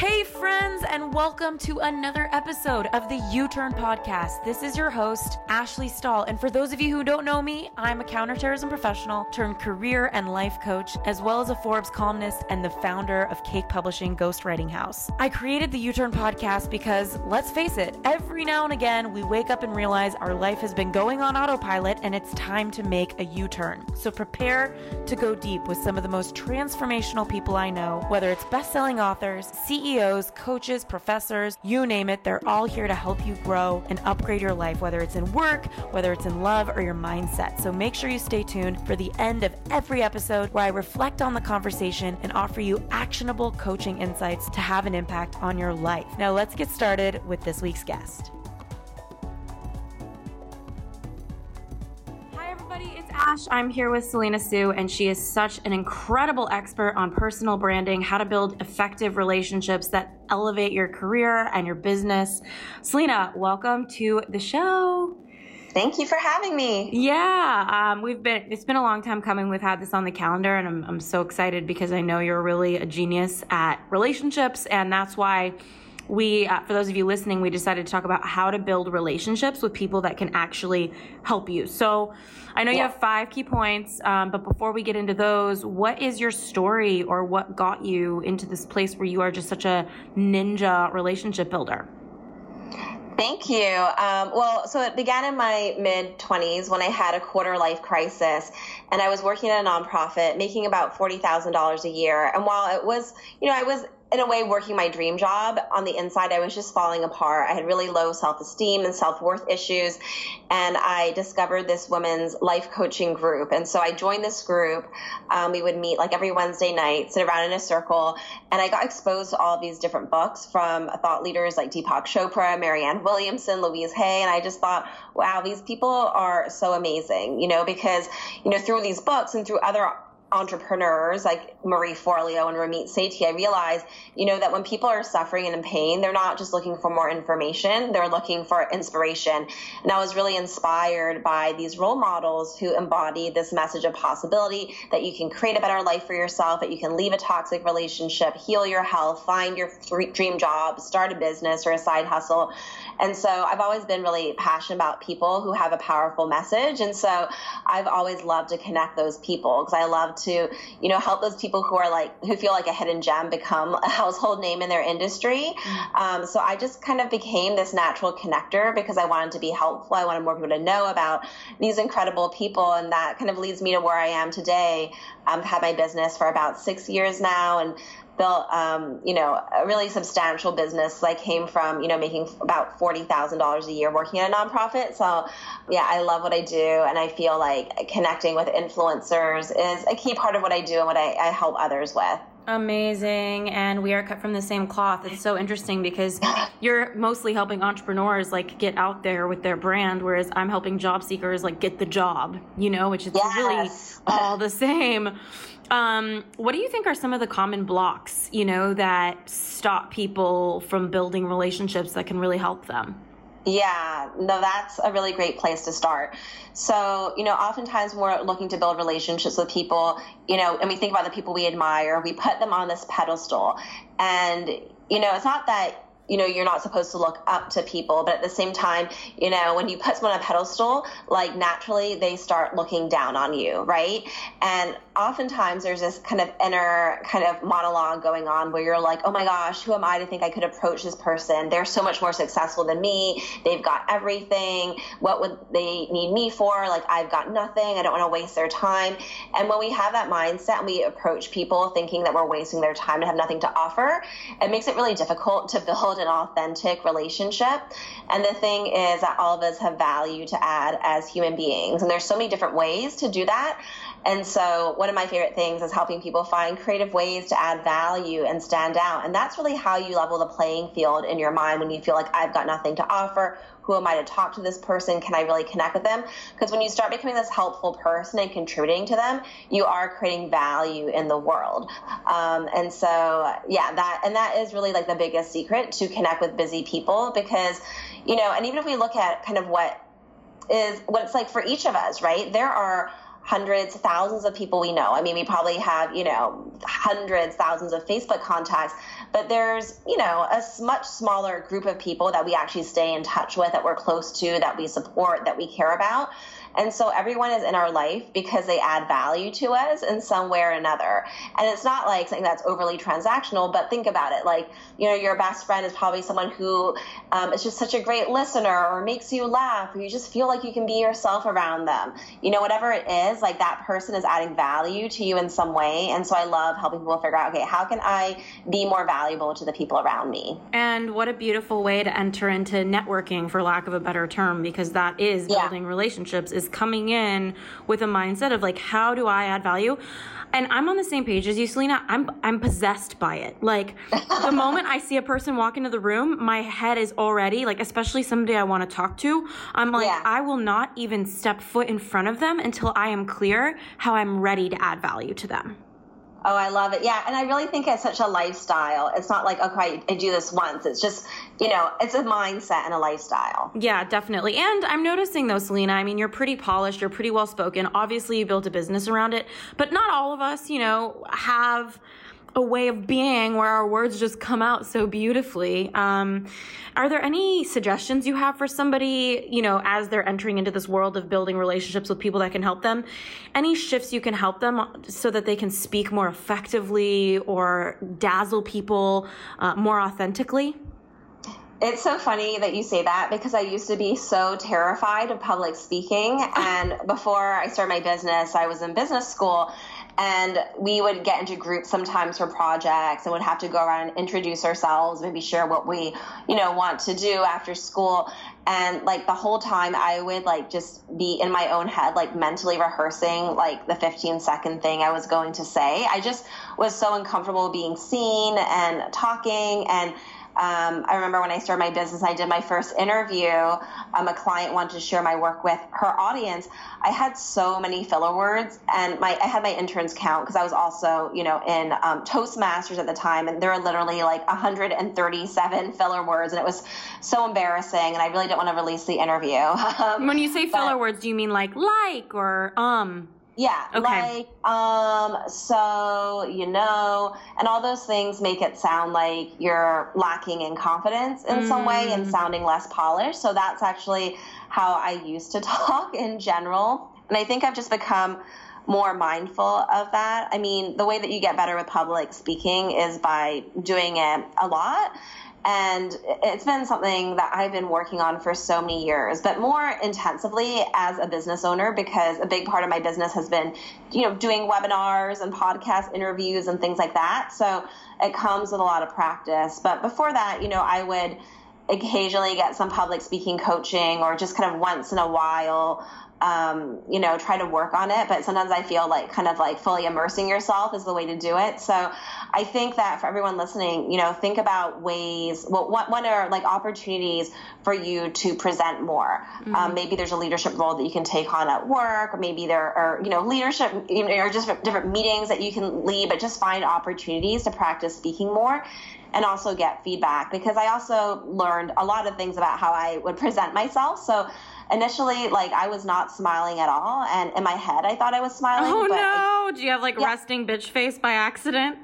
Hey, friends, and welcome to another episode of the U Turn Podcast. This is your host, Ashley Stahl. And for those of you who don't know me, I'm a counterterrorism professional turned career and life coach, as well as a Forbes columnist and the founder of Cake Publishing Ghostwriting House. I created the U Turn Podcast because, let's face it, every now and again we wake up and realize our life has been going on autopilot and it's time to make a U turn. So prepare to go deep with some of the most transformational people I know, whether it's best selling authors, CEOs, CEOs, coaches, professors, you name it, they're all here to help you grow and upgrade your life, whether it's in work, whether it's in love, or your mindset. So make sure you stay tuned for the end of every episode where I reflect on the conversation and offer you actionable coaching insights to have an impact on your life. Now, let's get started with this week's guest. Ash. I'm here with Selena Soo, and she is such an incredible expert on personal branding, how to build effective relationships that elevate your career and your business. Selena, welcome to the show. Thank you for having me. Yeah, um, we've been. It's been a long time coming. We've had this on the calendar, and I'm, I'm so excited because I know you're really a genius at relationships, and that's why we, uh, for those of you listening, we decided to talk about how to build relationships with people that can actually help you. So I know yeah. you have five key points, um, but before we get into those, what is your story or what got you into this place where you are just such a ninja relationship builder? Thank you. Um, well, so it began in my mid 20s when I had a quarter life crisis and I was working at a nonprofit making about $40,000 a year. And while it was, you know, I was in a way working my dream job on the inside i was just falling apart. I had really low self-esteem and self-worth issues and i discovered this women's life coaching group. And so i joined this group um, we would meet like every wednesday night sit around in a circle and i got exposed to all these different books from thought leaders like deepak chopra marianne williamson louise hay and i just thought wow these people are so amazing you know because you know through these books and through other entrepreneurs like Marie Forleo and Ramit Sethi, I realized, you know, that when people are suffering and in pain, they're not just looking for more information, they're looking for inspiration. And I was really inspired by these role models who embody this message of possibility that you can create a better life for yourself, that you can leave a toxic relationship, heal your health, find your dream job, start a business or a side hustle. And so I've always been really passionate about people who have a powerful message. And so I've always loved to connect those people because I love to, you know, help those people who are like, who feel like a hidden gem become a household name in their industry. Mm-hmm. Um, so I just kind of became this natural connector because I wanted to be helpful. I wanted more people to know about these incredible people. And that kind of leads me to where I am today. I've had my business for about six years now. And built, um, you know, a really substantial business. I came from, you know, making about forty thousand dollars a year working at a nonprofit. So, yeah, I love what I do, and I feel like connecting with influencers is a key part of what I do and what I, I help others with. Amazing. And we are cut from the same cloth. It's so interesting because you're mostly helping entrepreneurs like get out there with their brand, whereas I'm helping job seekers like get the job, you know, which is yes. really all the same. Um, what do you think are some of the common blocks, you know, that stop people from building relationships that can really help them? Yeah, no, that's a really great place to start. So, you know, oftentimes when we're looking to build relationships with people, you know, and we think about the people we admire, we put them on this pedestal. And, you know, it's not that you know you're not supposed to look up to people but at the same time you know when you put someone on a pedestal like naturally they start looking down on you right and oftentimes there's this kind of inner kind of monologue going on where you're like, oh my gosh, who am I to think I could approach this person? They're so much more successful than me. They've got everything. What would they need me for? Like, I've got nothing. I don't want to waste their time. And when we have that mindset and we approach people thinking that we're wasting their time and have nothing to offer, it makes it really difficult to build an authentic relationship. And the thing is that all of us have value to add as human beings. And there's so many different ways to do that. And so, one of my favorite things is helping people find creative ways to add value and stand out. And that's really how you level the playing field in your mind when you feel like I've got nothing to offer. Who am I to talk to this person? Can I really connect with them? Because when you start becoming this helpful person and contributing to them, you are creating value in the world. Um, and so, yeah, that and that is really like the biggest secret to connect with busy people because, you know, and even if we look at kind of what is what it's like for each of us, right? There are hundreds, thousands of people we know. I mean, we probably have, you know, hundreds, thousands of Facebook contacts, but there's, you know, a much smaller group of people that we actually stay in touch with, that we're close to, that we support, that we care about. And so everyone is in our life because they add value to us in some way or another. And it's not like something that's overly transactional, but think about it. Like, you know, your best friend is probably someone who um, is just such a great listener or makes you laugh or you just feel like you can be yourself around them. You know, whatever it is, like that person is adding value to you in some way. And so I love helping people figure out, okay, how can I be more valuable to the people around me? And what a beautiful way to enter into networking, for lack of a better term, because that is building yeah. relationships is coming in with a mindset of like, how do I add value? And I'm on the same page as you, Selena. I'm I'm possessed by it. Like the moment I see a person walk into the room, my head is already like, especially somebody I want to talk to. I'm like, yeah. I will not even step foot in front of them until I am clear how I'm ready to add value to them. Oh, I love it. Yeah. And I really think it's such a lifestyle. It's not like, okay, I do this once. It's just, you know, it's a mindset and a lifestyle. Yeah, definitely. And I'm noticing though, Selena, I mean, you're pretty polished, you're pretty well spoken. Obviously, you built a business around it, but not all of us, you know, have a way of being where our words just come out so beautifully. Um, are there any suggestions you have for somebody, you know, as they're entering into this world of building relationships with people that can help them? Any shifts you can help them so that they can speak more effectively or dazzle people uh, more authentically? It's so funny that you say that because I used to be so terrified of public speaking. And before I started my business, I was in business school and we would get into groups sometimes for projects and would have to go around and introduce ourselves maybe share what we you know want to do after school. And like the whole time i would like just be in my own head like mentally rehearsing like the 15 second thing i was going to say. I just was so uncomfortable being seen and talking and um, I remember when I started my business, I did my first interview. Um, a client wanted to share my work with her audience. I had so many filler words, and my I had my interns count because I was also, you know, in um, Toastmasters at the time, and there were literally like 137 filler words, and it was so embarrassing, and I really didn't want to release the interview. when you say filler but, words, do you mean like like or um? Yeah, okay. like um so you know, and all those things make it sound like you're lacking in confidence in mm. some way and mm. sounding less polished. So that's actually how I used to talk in general. And I think I've just become more mindful of that. I mean, the way that you get better with public speaking is by doing it a lot and it's been something that I've been working on for so many years, but more intensively as a business owner because a big part of my business has been, you know, doing webinars and podcast interviews and things like that. So it comes with a lot of practice. But before that, you know, I would occasionally get some public speaking coaching or just kind of once in a while um, you know, try to work on it. But sometimes I feel like kind of like fully immersing yourself is the way to do it. So I think that for everyone listening, you know, think about ways, well, what, what are like opportunities for you to present more? Mm-hmm. Um, maybe there's a leadership role that you can take on at work, or maybe there are, you know, leadership, you know, or just different meetings that you can lead, but just find opportunities to practice speaking more and also get feedback because I also learned a lot of things about how I would present myself. So initially, like I was not smiling at all, and in my head, I thought I was smiling. Oh no! I, Do you have like yeah. resting bitch face by accident?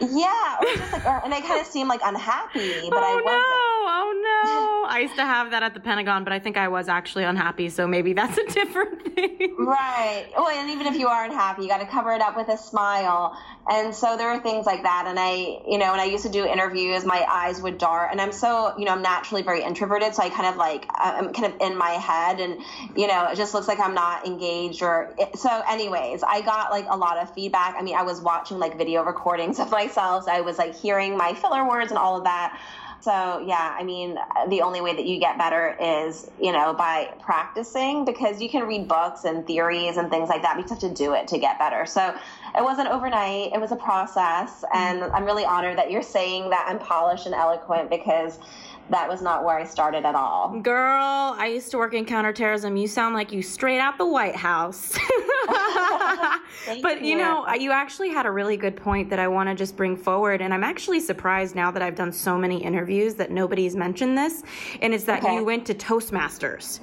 Yeah, or just like, or, and I kind of seemed like unhappy, but oh, I wasn't. No, oh no! I used to have that at the Pentagon, but I think I was actually unhappy, so maybe that's a different thing. Right. Well, and even if you are unhappy, you got to cover it up with a smile. And so there are things like that. And I, you know, when I used to do interviews, my eyes would dart, and I'm so, you know, I'm naturally very introverted, so I kind of like I'm kind of in my head, and you know, it just looks like I'm not engaged. Or so, anyways, I got like a lot of feedback. I mean, I was watching like video recordings of my myself. So I was like hearing my filler words and all of that. So yeah, I mean, the only way that you get better is, you know, by practicing because you can read books and theories and things like that. But you have to do it to get better. So it wasn't overnight. It was a process, and mm-hmm. I'm really honored that you're saying that I'm polished and eloquent because that was not where I started at all. Girl, I used to work in counterterrorism. You sound like you straight out the White House. but you. you know, uh, you actually had a really good point that I want to just bring forward. And I'm actually surprised now that I've done so many interviews that nobody's mentioned this. And it's that okay. you went to Toastmasters.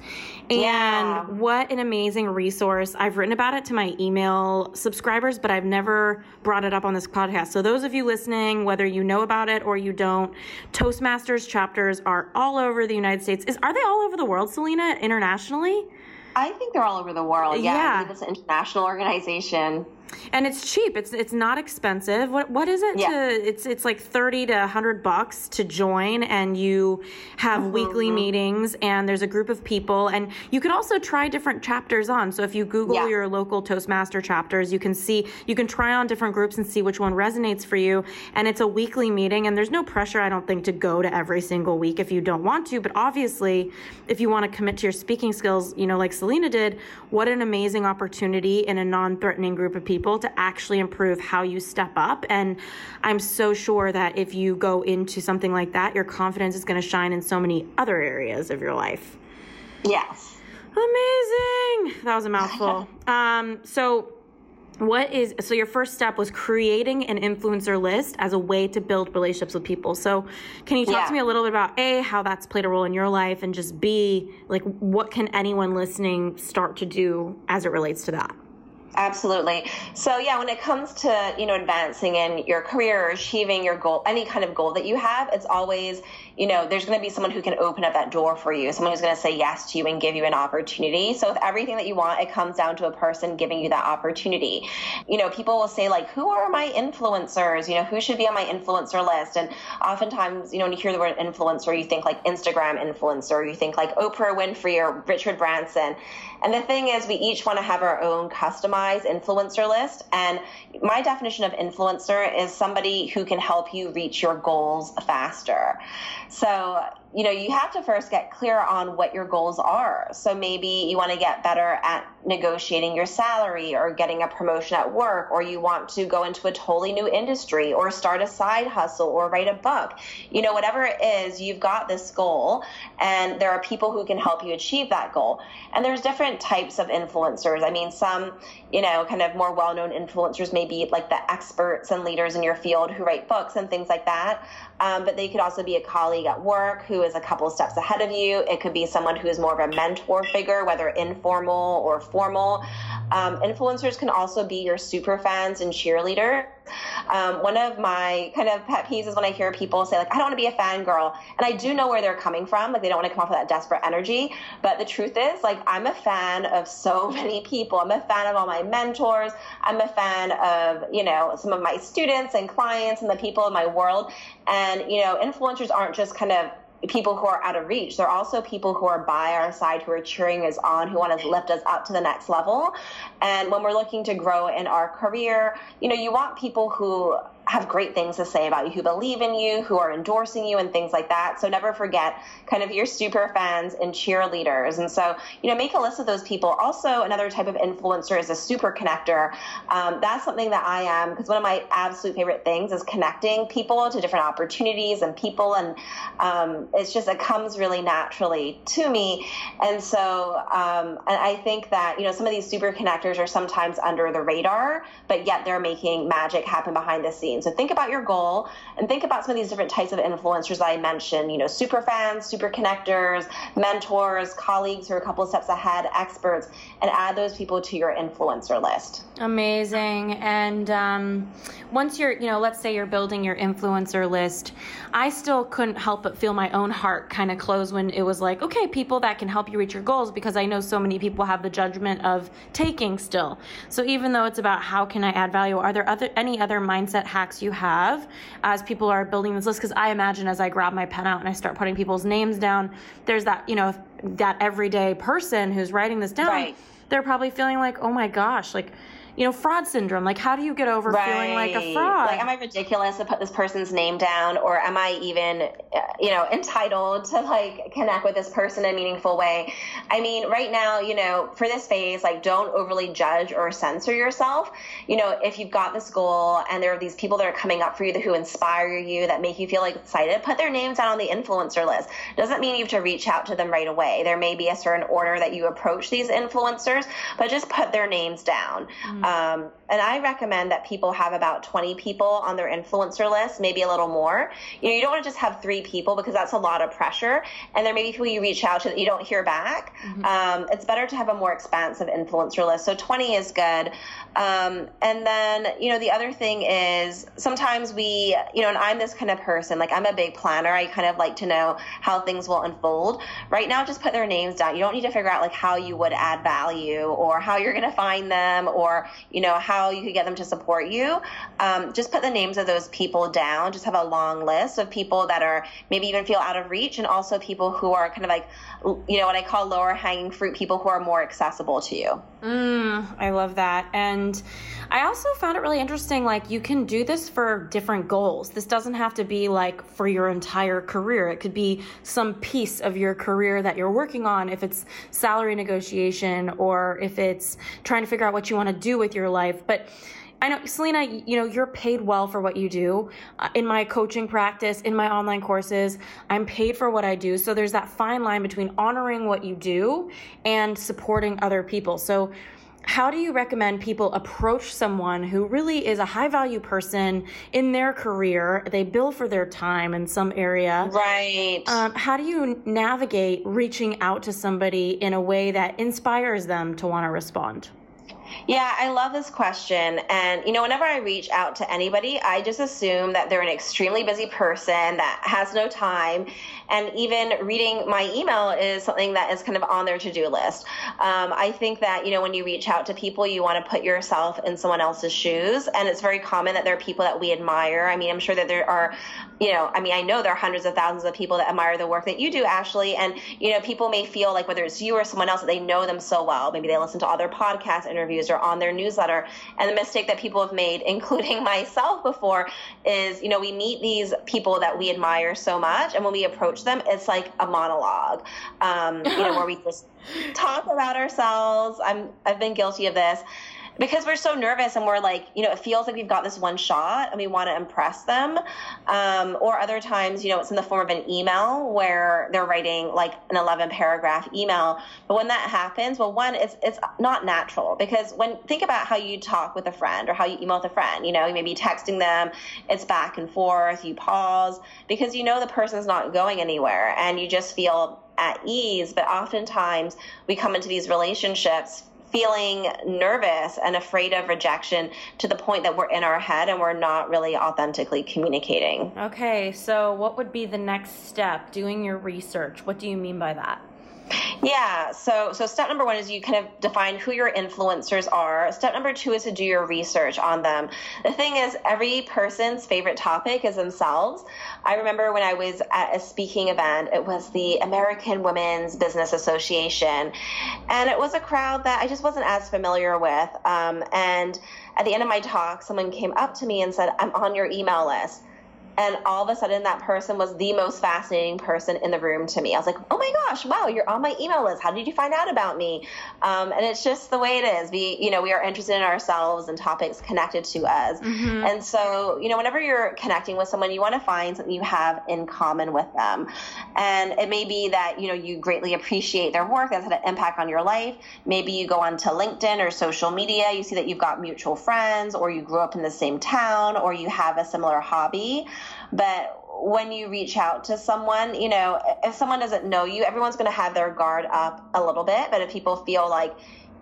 And yeah. what an amazing resource. I've written about it to my email subscribers, but I've never brought it up on this podcast. So, those of you listening, whether you know about it or you don't, Toastmasters chapters are all over the United States. Is Are they all over the world, Selena, internationally? I think they're all over the world. Yeah, yeah. I believe it's an international organization and it's cheap. It's it's not expensive. What what is it? Yeah. To, it's it's like thirty to hundred bucks to join, and you have mm-hmm. weekly meetings, and there's a group of people, and you can also try different chapters on. So if you Google yeah. your local Toastmaster chapters, you can see you can try on different groups and see which one resonates for you. And it's a weekly meeting, and there's no pressure, I don't think, to go to every single week if you don't want to. But obviously, if you want to commit to your speaking skills, you know, like Selena did, what an amazing opportunity in a non-threatening group of people people to actually improve how you step up. And I'm so sure that if you go into something like that, your confidence is going to shine in so many other areas of your life. Yes. Amazing. That was a mouthful. um, so, what is so your first step was creating an influencer list as a way to build relationships with people so can you talk yeah. to me a little bit about a how that's played a role in your life and just b like what can anyone listening start to do as it relates to that Absolutely. So yeah, when it comes to, you know, advancing in your career or achieving your goal, any kind of goal that you have, it's always you know, there's going to be someone who can open up that door for you, someone who's going to say yes to you and give you an opportunity. So with everything that you want, it comes down to a person giving you that opportunity. You know, people will say like, who are my influencers? You know, who should be on my influencer list? And oftentimes, you know, when you hear the word influencer, you think like Instagram influencer, you think like Oprah Winfrey or Richard Branson. And the thing is, we each want to have our own customized influencer list. And my definition of influencer is somebody who can help you reach your goals faster. So, you know, you have to first get clear on what your goals are. So maybe you want to get better at negotiating your salary or getting a promotion at work, or you want to go into a totally new industry or start a side hustle or write a book. You know, whatever it is, you've got this goal, and there are people who can help you achieve that goal. And there's different types of influencers. I mean, some, you know, kind of more well known influencers may be like the experts and leaders in your field who write books and things like that. Um, but they could also be a colleague at work who is a couple steps ahead of you. It could be someone who is more of a mentor figure, whether informal or formal. Um, influencers can also be your super fans and cheerleader. Um, one of my kind of pet peeves is when I hear people say like, "I don't want to be a fangirl," and I do know where they're coming from. Like they don't want to come off with that desperate energy. But the truth is, like, I'm a fan of so many people. I'm a fan of all my mentors. I'm a fan of you know some of my students and clients and the people in my world. And you know, influencers aren't just kind of people who are out of reach. They're also people who are by our side, who are cheering us on, who want to lift us up to the next level. And when we're looking to grow in our career, you know, you want people who have great things to say about you, who believe in you, who are endorsing you, and things like that. So never forget kind of your super fans and cheerleaders. And so, you know, make a list of those people. Also, another type of influencer is a super connector. Um, that's something that I am because one of my absolute favorite things is connecting people to different opportunities and people. And um, it's just, it comes really naturally to me. And so, um, and I think that, you know, some of these super connectors are sometimes under the radar, but yet they're making magic happen behind the scenes. So think about your goal and think about some of these different types of influencers I mentioned, you know, super fans, super connectors, mentors, colleagues who are a couple steps ahead, experts, and add those people to your influencer list. Amazing. And um, once you're, you know, let's say you're building your influencer list, I still couldn't help but feel my own heart kind of close when it was like, okay, people that can help you reach your goals, because I know so many people have the judgment of taking still. So even though it's about how can I add value, are there other any other mindset hacks you have as people are building this list? Because I imagine as I grab my pen out and I start putting people's names down, there's that, you know, that everyday person who's writing this down. Right. They're probably feeling like, oh my gosh, like you know, fraud syndrome. Like, how do you get over right. feeling like a fraud? Like, am I ridiculous to put this person's name down, or am I even, uh, you know, entitled to like connect with this person in a meaningful way? I mean, right now, you know, for this phase, like, don't overly judge or censor yourself. You know, if you've got this goal and there are these people that are coming up for you that who inspire you, that make you feel like excited, put their names down on the influencer list. Doesn't mean you have to reach out to them right away. There may be a certain order that you approach these influencers, but just put their names down. Mm-hmm. Um, and I recommend that people have about 20 people on their influencer list, maybe a little more. You know, you don't want to just have three people because that's a lot of pressure. And there may be people you reach out to that you don't hear back. Mm-hmm. Um, it's better to have a more expansive influencer list. So 20 is good. Um, and then, you know, the other thing is sometimes we, you know, and I'm this kind of person, like I'm a big planner. I kind of like to know how things will unfold. Right now, just put their names down. You don't need to figure out like how you would add value or how you're going to find them or, you know, how you could get them to support you. Um, just put the names of those people down. Just have a long list of people that are maybe even feel out of reach and also people who are kind of like, you know, what I call lower hanging fruit, people who are more accessible to you. Mm, I love that. And I also found it really interesting. Like, you can do this for different goals. This doesn't have to be like for your entire career, it could be some piece of your career that you're working on, if it's salary negotiation or if it's trying to figure out what you want to do with your life. But I know, Selena, you know, you're paid well for what you do. Uh, in my coaching practice, in my online courses, I'm paid for what I do. So there's that fine line between honoring what you do and supporting other people. So, how do you recommend people approach someone who really is a high value person in their career? They bill for their time in some area. Right. Um, how do you navigate reaching out to somebody in a way that inspires them to want to respond? Yeah, I love this question. And, you know, whenever I reach out to anybody, I just assume that they're an extremely busy person that has no time and even reading my email is something that is kind of on their to-do list. Um, I think that you know when you reach out to people, you want to put yourself in someone else's shoes, and it's very common that there are people that we admire. I mean, I'm sure that there are, you know, I mean, I know there are hundreds of thousands of people that admire the work that you do, Ashley, and you know, people may feel like whether it's you or someone else that they know them so well, maybe they listen to other podcast interviews or on their newsletter, and the mistake that people have made, including myself before, is you know we meet these people that we admire so much, and when we approach approach them, it's like a monologue, um, you know, where we just talk about ourselves. I'm I've been guilty of this because we're so nervous and we're like, you know, it feels like we've got this one shot and we want to impress them. Um, or other times, you know, it's in the form of an email where they're writing like an 11 paragraph email. But when that happens, well, one, it's, it's not natural because when think about how you talk with a friend or how you email with a friend, you know, you may be texting them, it's back and forth, you pause because you know the person's not going anywhere and you just feel at ease. But oftentimes we come into these relationships feeling nervous and afraid of rejection to the point that we're in our head and we're not really authentically communicating. Okay, so what would be the next step? Doing your research. What do you mean by that? Yeah. So, so step number one is you kind of define who your influencers are. Step number two is to do your research on them. The thing is, every person's favorite topic is themselves. I remember when I was at a speaking event, it was the American Women's Business Association, and it was a crowd that I just wasn't as familiar with. Um, and at the end of my talk, someone came up to me and said, I'm on your email list and all of a sudden that person was the most fascinating person in the room to me. I was like, oh my gosh, wow, you're on my email list. How did you find out about me? Um, and it's just the way it is. We, you know, we are interested in ourselves and topics connected to us. Mm-hmm. And so, you know, whenever you're connecting with someone, you want to find something you have in common with them. And it may be that, you know, you greatly appreciate their work that's had an impact on your life. Maybe you go onto LinkedIn or social media, you see that you've got mutual friends or you grew up in the same town or you have a similar hobby. But when you reach out to someone, you know, if someone doesn't know you, everyone's going to have their guard up a little bit. But if people feel like,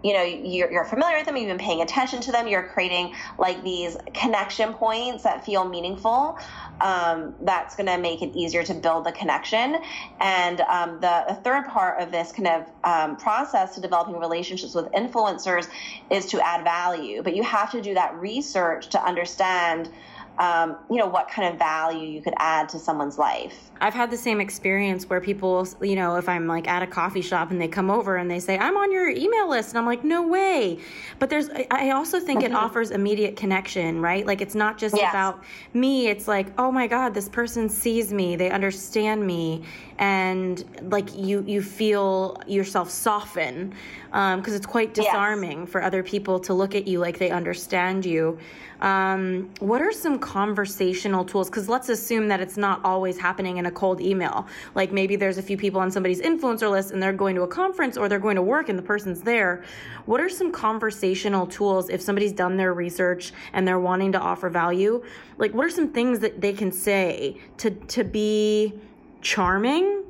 you know, you're, you're, familiar with them, you've been paying attention to them, you're creating like these connection points that feel meaningful. Um, that's going to make it easier to build the connection. And um, the, the, third part of this kind of um, process to developing relationships with influencers is to add value. But you have to do that research to understand um, you know, what kind of value you could add to someone's life. I've had the same experience where people, you know, if I'm like at a coffee shop and they come over and they say, I'm on your email list. And I'm like, no way. But there's, I also think it mm-hmm. offers immediate connection, right? Like it's not just yes. about me. It's like, oh my God, this person sees me. They understand me. And like you, you feel yourself soften because um, it's quite disarming yes. for other people to look at you like they understand you. Um, what are some conversational tools? Because let's assume that it's not always happening in a cold email. Like maybe there's a few people on somebody's influencer list and they're going to a conference or they're going to work and the person's there. What are some conversational tools if somebody's done their research and they're wanting to offer value? Like what are some things that they can say to to be charming,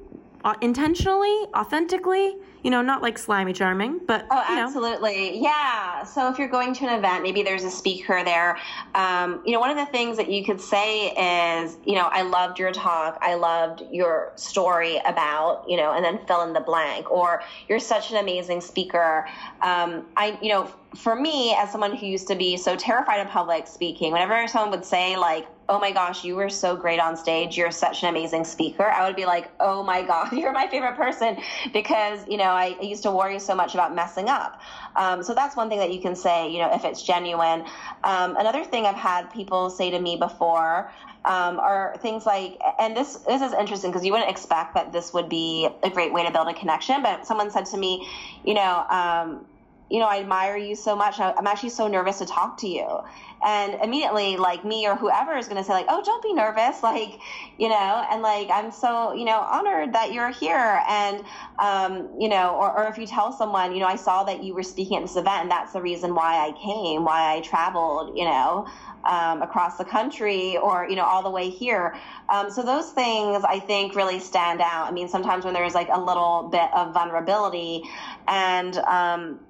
uh, intentionally, authentically? you know, not like slimy charming, but oh, you know. absolutely, yeah. So if you're going to an event, maybe there's a speaker there. Um, you know, one of the things that you could say is, you know, I loved your talk, I loved your story about, you know, and then fill in the blank, or you're such an amazing speaker. Um, I, you know, for me, as someone who used to be so terrified of public speaking, whenever someone would say like, "Oh my gosh, you were so great on stage. You're such an amazing speaker," I would be like, "Oh my god, you're my favorite person," because you know I, I used to worry so much about messing up. Um, so that's one thing that you can say, you know, if it's genuine. Um, another thing I've had people say to me before um, are things like, and this this is interesting because you wouldn't expect that this would be a great way to build a connection, but someone said to me, you know um, you know, I admire you so much. I'm actually so nervous to talk to you. And immediately, like me or whoever is going to say, like, oh, don't be nervous. Like, you know, and like, I'm so, you know, honored that you're here. And, um, you know, or, or if you tell someone, you know, I saw that you were speaking at this event and that's the reason why I came, why I traveled, you know, um, across the country or, you know, all the way here. Um, so those things I think really stand out. I mean, sometimes when there's like a little bit of vulnerability and, um,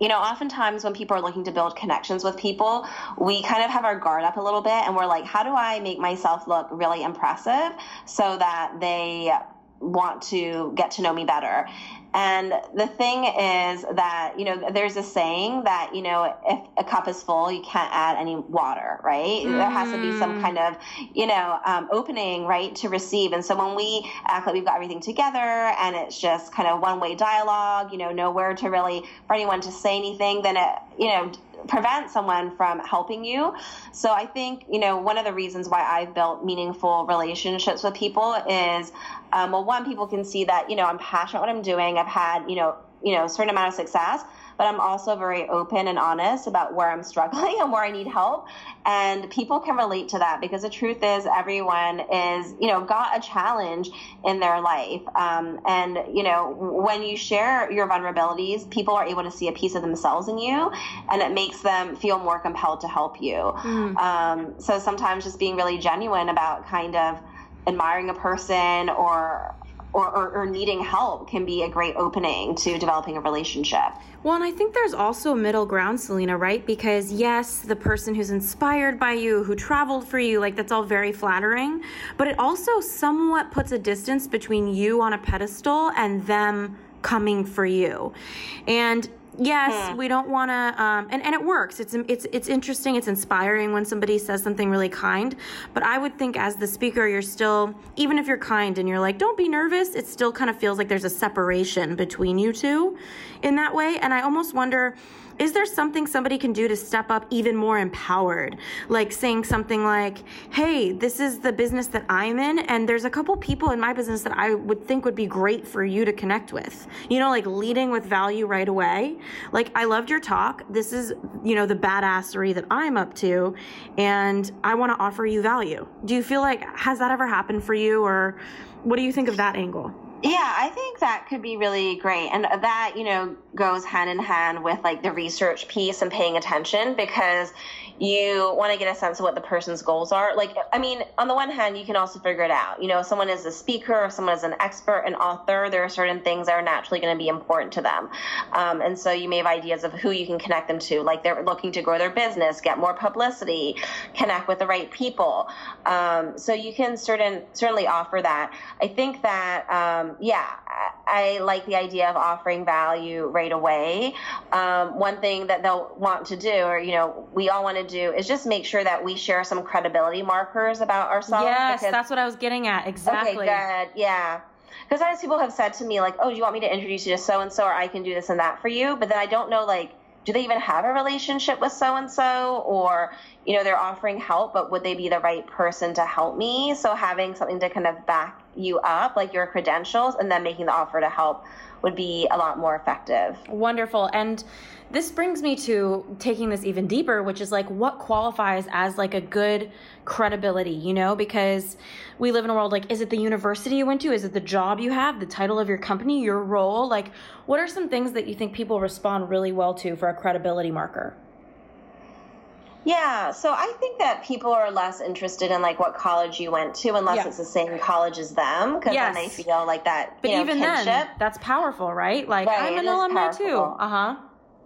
you know, oftentimes when people are looking to build connections with people, we kind of have our guard up a little bit and we're like, how do I make myself look really impressive so that they want to get to know me better? And the thing is that, you know, there's a saying that, you know, if a cup is full, you can't add any water, right? Mm. There has to be some kind of, you know, um, opening, right, to receive. And so when we act like we've got everything together and it's just kind of one way dialogue, you know, nowhere to really, for anyone to say anything, then it, you know, prevent someone from helping you. So I think, you know, one of the reasons why I've built meaningful relationships with people is, um, well, one, people can see that, you know, I'm passionate what I'm doing. I've had, you know, you know, a certain amount of success but I'm also very open and honest about where I'm struggling and where I need help. And people can relate to that because the truth is everyone is, you know, got a challenge in their life. Um, and, you know, when you share your vulnerabilities, people are able to see a piece of themselves in you and it makes them feel more compelled to help you. Mm. Um, so sometimes just being really genuine about kind of admiring a person or or, or, or, needing help can be a great opening to developing a relationship. Well, and I think there's also a middle ground, Selena, right? Because yes, the person who's inspired by you, who traveled for you, like that's all very flattering, but it also somewhat puts a distance between you on a pedestal and them coming for you. And yes, hmm. we don't want to, um, and, and it works. It's, it's, it's interesting. It's inspiring when somebody says something really kind. But I would think as the speaker, you're still, even if you're kind and you're like, don't be nervous, it still kind of feels like there's a separation between you two in that way. And I almost wonder, is there something somebody can do to step up even more empowered? Like saying something like, hey, this is the business that I'm in, and there's a couple people in my business that I would think would be great for you to connect with. You know, like leading with value right away. Like, I loved your talk. This is, you know, the badassery that I'm up to, and I want to offer you value. Do you feel like, has that ever happened for you, or what do you think of that angle? Yeah, I think that could be really great. And that, you know, goes hand in hand with like the research piece and paying attention because you want to get a sense of what the person's goals are. Like, I mean, on the one hand, you can also figure it out. You know, someone is a speaker, someone is an expert, an author, there are certain things that are naturally going to be important to them. Um, and so you may have ideas of who you can connect them to. Like they're looking to grow their business, get more publicity, connect with the right people. Um, so you can certain certainly offer that. I think that, um, yeah, I like the idea of offering value right away. Um, one thing that they'll want to do, or, you know, we all want to do is just make sure that we share some credibility markers about ourselves. Yes, because, that's what I was getting at. Exactly. Okay, good. Yeah. Because as people have said to me, like, oh, do you want me to introduce you to so and so, or I can do this and that for you? But then I don't know, like, do they even have a relationship with so and so or you know they're offering help but would they be the right person to help me so having something to kind of back you up like your credentials and then making the offer to help would be a lot more effective. Wonderful. And this brings me to taking this even deeper, which is like what qualifies as like a good credibility, you know, because we live in a world like, is it the university you went to? Is it the job you have, the title of your company, your role? Like, what are some things that you think people respond really well to for a credibility marker? Yeah, so I think that people are less interested in like what college you went to unless yeah. it's the same college as them because yes. then they feel like that. But know, even kinship. then, that's powerful, right? Like right, I'm an alumni too. Uh huh.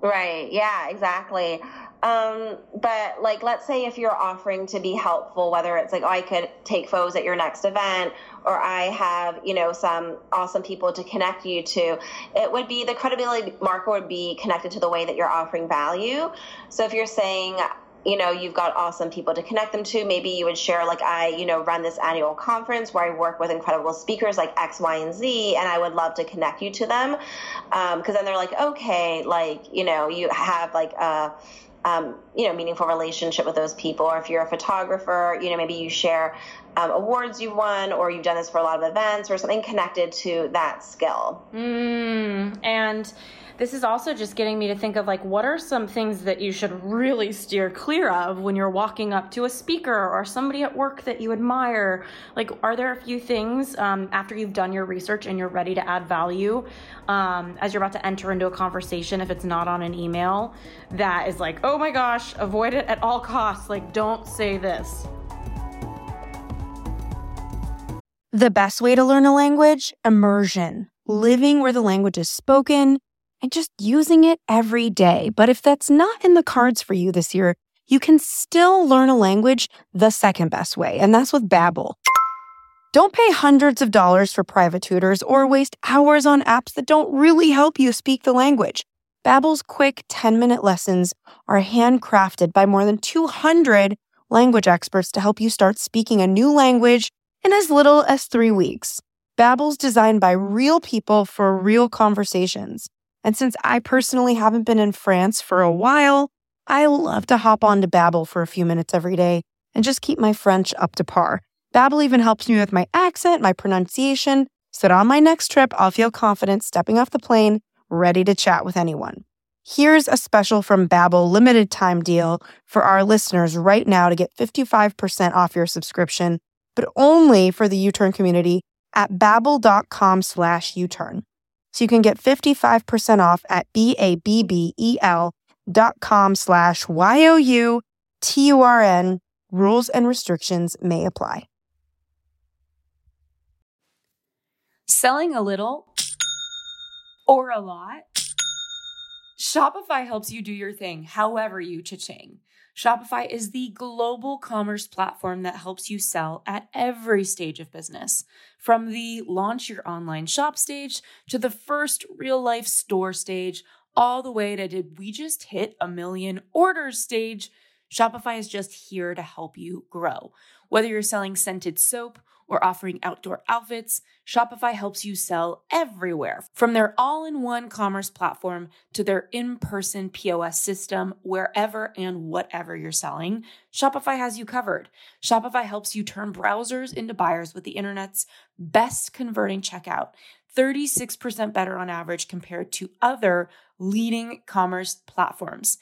Right. Yeah. Exactly. Um, but like, let's say if you're offering to be helpful, whether it's like, oh, I could take photos at your next event, or I have, you know, some awesome people to connect you to, it would be the credibility marker would be connected to the way that you're offering value. So if you're saying, you know you've got awesome people to connect them to. Maybe you would share like i you know run this annual conference where i work with incredible speakers like x y and z and i would love to connect you to them. Because um, then they're like okay like you know you have like a um, you know meaningful relationship with those people. Or if you're a photographer you know maybe you share um, awards you've won or you've done this for a lot of events or something connected to that skill. Mm, and this is also just getting me to think of like what are some things that you should really steer clear of when you're walking up to a speaker or somebody at work that you admire? Like are there a few things um, after you've done your research and you're ready to add value um, as you're about to enter into a conversation if it's not on an email that is like oh my gosh avoid it at all costs. Like don't say this. The best way to learn a language? Immersion. Living where the language is spoken and just using it every day. But if that's not in the cards for you this year, you can still learn a language the second best way, and that's with Babbel. Don't pay hundreds of dollars for private tutors or waste hours on apps that don't really help you speak the language. Babbel's quick 10-minute lessons are handcrafted by more than 200 language experts to help you start speaking a new language in as little as 3 weeks. Babbel's designed by real people for real conversations. And since I personally haven't been in France for a while, I love to hop on to Babbel for a few minutes every day and just keep my French up to par. Babbel even helps me with my accent, my pronunciation, so that on my next trip, I'll feel confident stepping off the plane, ready to chat with anyone. Here's a special from Babbel limited time deal for our listeners right now to get 55% off your subscription, but only for the U-Turn community at babbel.com slash U-Turn. So you can get 55% off at B-A-B-B-E-L dot com slash Y-O-U-T-U-R-N. Rules and restrictions may apply. Selling a little or a lot? Shopify helps you do your thing however you cha-ching. Shopify is the global commerce platform that helps you sell at every stage of business. From the launch your online shop stage to the first real life store stage, all the way to did we just hit a million orders stage? Shopify is just here to help you grow. Whether you're selling scented soap, or offering outdoor outfits, Shopify helps you sell everywhere. From their all in one commerce platform to their in person POS system, wherever and whatever you're selling, Shopify has you covered. Shopify helps you turn browsers into buyers with the internet's best converting checkout. 36% better on average compared to other leading commerce platforms.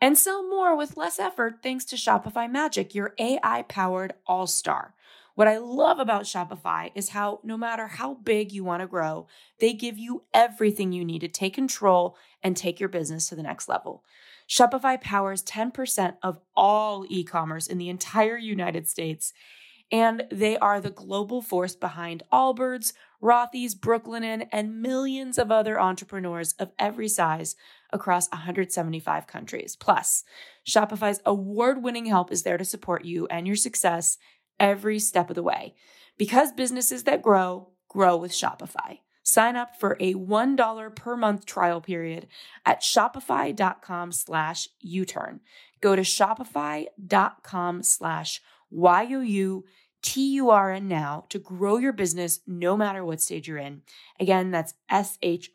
And sell more with less effort thanks to Shopify Magic, your AI powered all star. What I love about Shopify is how no matter how big you want to grow, they give you everything you need to take control and take your business to the next level. Shopify powers 10% of all e commerce in the entire United States. And they are the global force behind Allbirds, Rothy's, Brooklinen, and millions of other entrepreneurs of every size across 175 countries. Plus, Shopify's award winning help is there to support you and your success every step of the way because businesses that grow, grow with Shopify. Sign up for a $1 per month trial period at shopify.com slash U-turn. Go to shopify.com slash Y-O-U-T-U-R-N now to grow your business no matter what stage you're in. Again, that's S-H-O-P-I-F-Y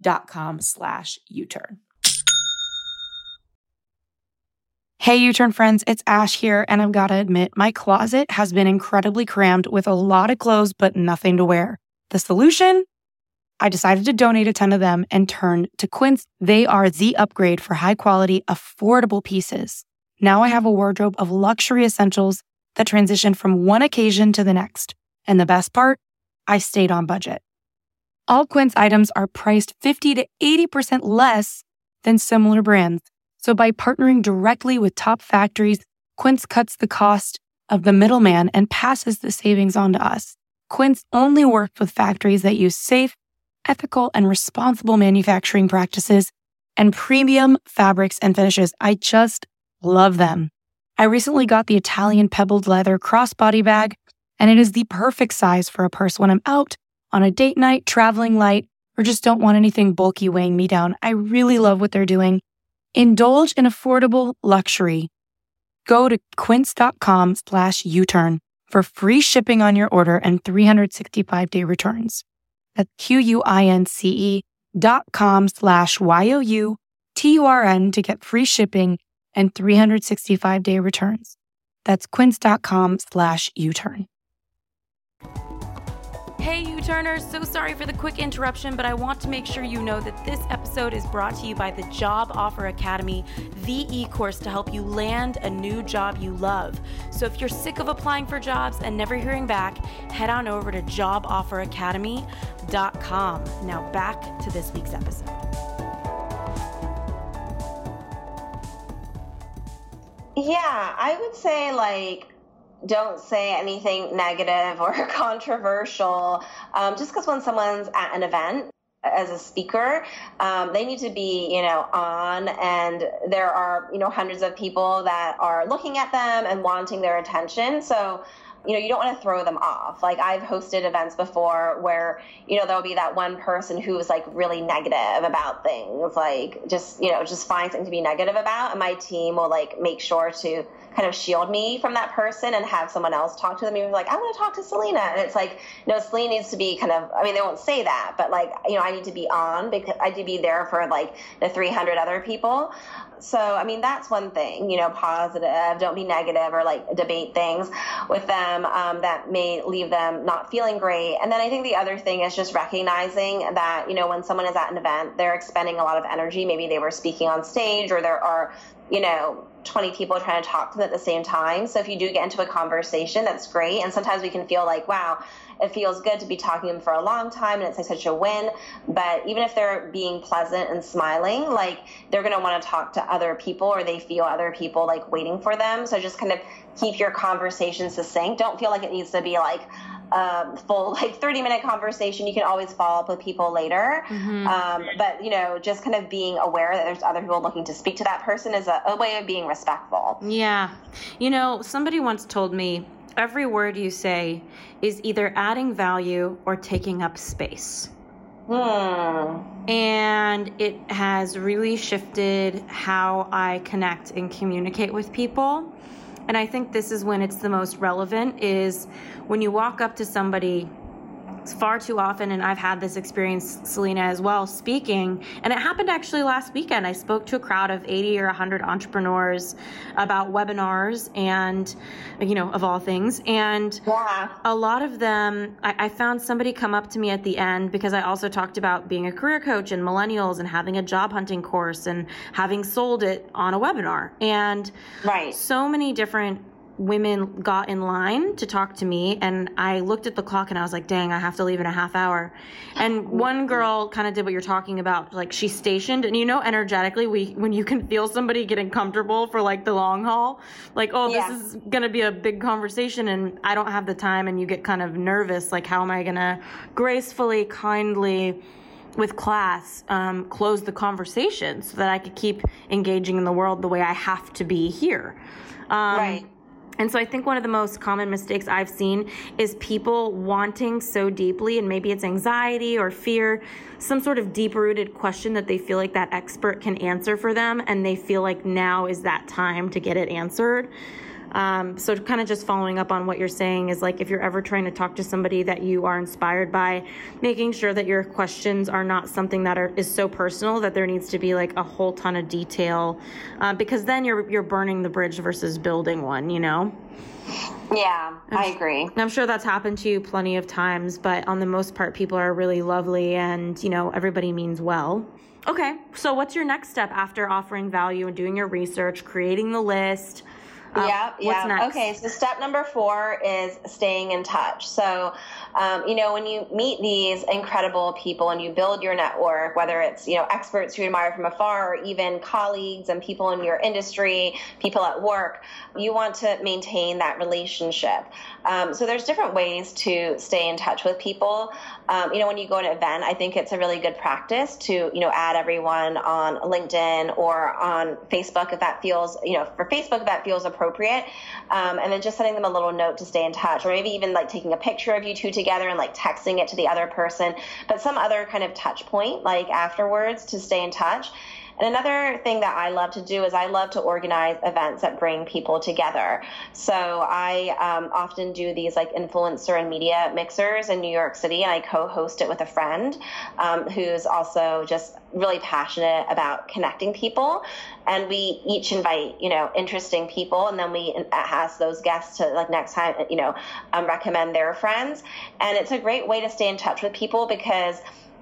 dot com slash U-turn. Hey, U Turn friends, it's Ash here, and I've got to admit, my closet has been incredibly crammed with a lot of clothes, but nothing to wear. The solution? I decided to donate a ton of them and turn to Quince. They are the upgrade for high quality, affordable pieces. Now I have a wardrobe of luxury essentials that transition from one occasion to the next. And the best part? I stayed on budget. All Quince items are priced 50 to 80% less than similar brands. So by partnering directly with top factories, Quince cuts the cost of the middleman and passes the savings on to us. Quince only works with factories that use safe, ethical, and responsible manufacturing practices and premium fabrics and finishes. I just love them. I recently got the Italian pebbled leather crossbody bag, and it is the perfect size for a purse when I'm out on a date night, traveling light, or just don't want anything bulky weighing me down. I really love what they're doing Indulge in affordable luxury. Go to quince.com slash U-turn for free shipping on your order and 365 day returns. That's Q-U-I-N-C-E dot com slash Y-O-U-T-U-R-N to get free shipping and 365 day returns. That's quince.com slash U-turn. Hey, U Turners, so sorry for the quick interruption, but I want to make sure you know that this episode is brought to you by the Job Offer Academy, the e course to help you land a new job you love. So if you're sick of applying for jobs and never hearing back, head on over to jobofferacademy.com. Now back to this week's episode. Yeah, I would say like don't say anything negative or controversial. Um, just because when someone's at an event as a speaker, um, they need to be, you know, on, and there are, you know, hundreds of people that are looking at them and wanting their attention. So you know, you don't want to throw them off. Like I've hosted events before where, you know, there'll be that one person who's like really negative about things, like just, you know, just find something to be negative about. And my team will like make sure to kind of shield me from that person and have someone else talk to them. You're like, I want to talk to Selena. And it's like, no, Selena needs to be kind of, I mean, they won't say that, but like, you know, I need to be on because I need to be there for like the 300 other people. So, I mean, that's one thing, you know, positive. Don't be negative or like debate things with them um, that may leave them not feeling great. And then I think the other thing is just recognizing that, you know, when someone is at an event, they're expending a lot of energy. Maybe they were speaking on stage or there are, you know, 20 people trying to talk to them at the same time. So if you do get into a conversation, that's great. And sometimes we can feel like, wow, it feels good to be talking to them for a long time and it's like such a win. But even if they're being pleasant and smiling, like they're going to want to talk to other people or they feel other people like waiting for them. So just kind of keep your conversation succinct. Don't feel like it needs to be like, um, full like 30 minute conversation you can always follow up with people later mm-hmm. um, but you know just kind of being aware that there's other people looking to speak to that person is a, a way of being respectful yeah you know somebody once told me every word you say is either adding value or taking up space. Hmm. And it has really shifted how I connect and communicate with people. And I think this is when it's the most relevant is when you walk up to somebody far too often, and I've had this experience, Selena, as well, speaking. And it happened actually last weekend. I spoke to a crowd of 80 or 100 entrepreneurs about webinars and, you know, of all things. And yeah. a lot of them, I, I found somebody come up to me at the end because I also talked about being a career coach and millennials and having a job hunting course and having sold it on a webinar. And right. so many different women got in line to talk to me and I looked at the clock and I was like, dang, I have to leave in a half hour. And one girl kind of did what you're talking about. Like she stationed and you know, energetically, we, when you can feel somebody getting comfortable for like the long haul, like, oh, yeah. this is to be a big conversation and I don't have the time. And you get kind of nervous. Like, how am I to gracefully, kindly, with class um, close the conversation so that I could keep engaging in the world the way I have to be here. Um, right And so I think one of the most common mistakes I've seen is people wanting so deeply, and maybe it's anxiety or fear, some sort of deep rooted question that they feel like that expert can answer for them, and they feel like now is that time to get it answered. Um, so, kind of just following up on what you're saying is like if you're ever trying to talk to somebody that you are inspired by, making sure that your questions are not something that are, is so personal that there needs to be like a whole ton of detail, uh, because then you're you're burning the bridge versus building one. You know. Yeah, I agree. I'm sure that's happened to you plenty of times, but on the most part, people are really lovely and, you know, everybody means well. Okay, so what's your next step after offering value and doing your research, creating the list? Um, yeah, yeah. Okay, so step number four is staying in touch. So, um, you know, when you meet these incredible people and you build your network, whether it's, you know, experts you admire from afar or even colleagues and people in your industry, people at work, you want to maintain that relationship. Um, so there's different ways to stay in touch with people. Um, you know, when you go to an event, I think it's a really good practice to, you know, add everyone on LinkedIn or on Facebook if that feels, you know, for Facebook if that feels appropriate. Um, and then just sending them a little note to stay in touch, or maybe even like taking a picture of you two together and like texting it to the other person, but some other kind of touch point like afterwards to stay in touch. And another thing that I love to do is I love to organize events that bring people together. So I um, often do these like influencer and media mixers in New York City, and I co-host it with a friend um, who's also just really passionate about connecting people. And we each invite, you know, interesting people, and then we ask those guests to like next time, you know, um, recommend their friends. And it's a great way to stay in touch with people because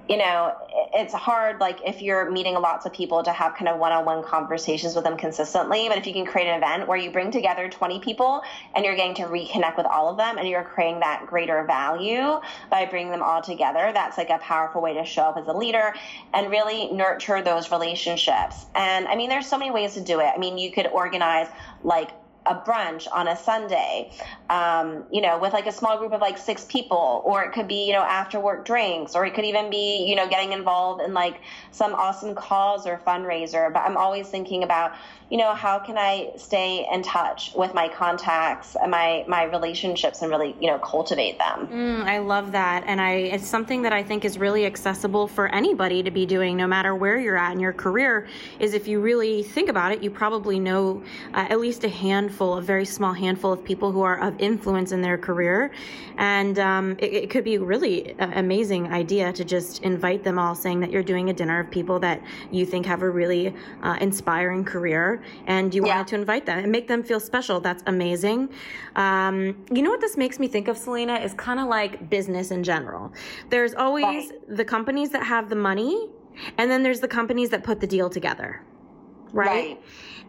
you know, it's hard, like, if you're meeting lots of people to have kind of one on one conversations with them consistently. But if you can create an event where you bring together 20 people and you're getting to reconnect with all of them and you're creating that greater value by bringing them all together, that's like a powerful way to show up as a leader and really nurture those relationships. And I mean, there's so many ways to do it. I mean, you could organize like a brunch on a Sunday, um, you know, with like a small group of like six people, or it could be, you know, after work drinks, or it could even be, you know, getting involved in like some awesome cause or fundraiser. But I'm always thinking about, you know, how can I stay in touch with my contacts and my my relationships and really, you know, cultivate them. Mm, I love that, and I it's something that I think is really accessible for anybody to be doing, no matter where you're at in your career. Is if you really think about it, you probably know uh, at least a handful, a very small handful of people who are of influence in their career, and um, it, it, could be a really amazing idea to just invite them all, saying that you're doing a dinner of people that you think have a really uh, inspiring career and you yeah. wanted to invite them and make them feel special. That's amazing. Um, you know what this makes me think of, Selena, is kind of like business in general. There's always right. the companies that have the money, and then there's the companies that put the deal together. right? right.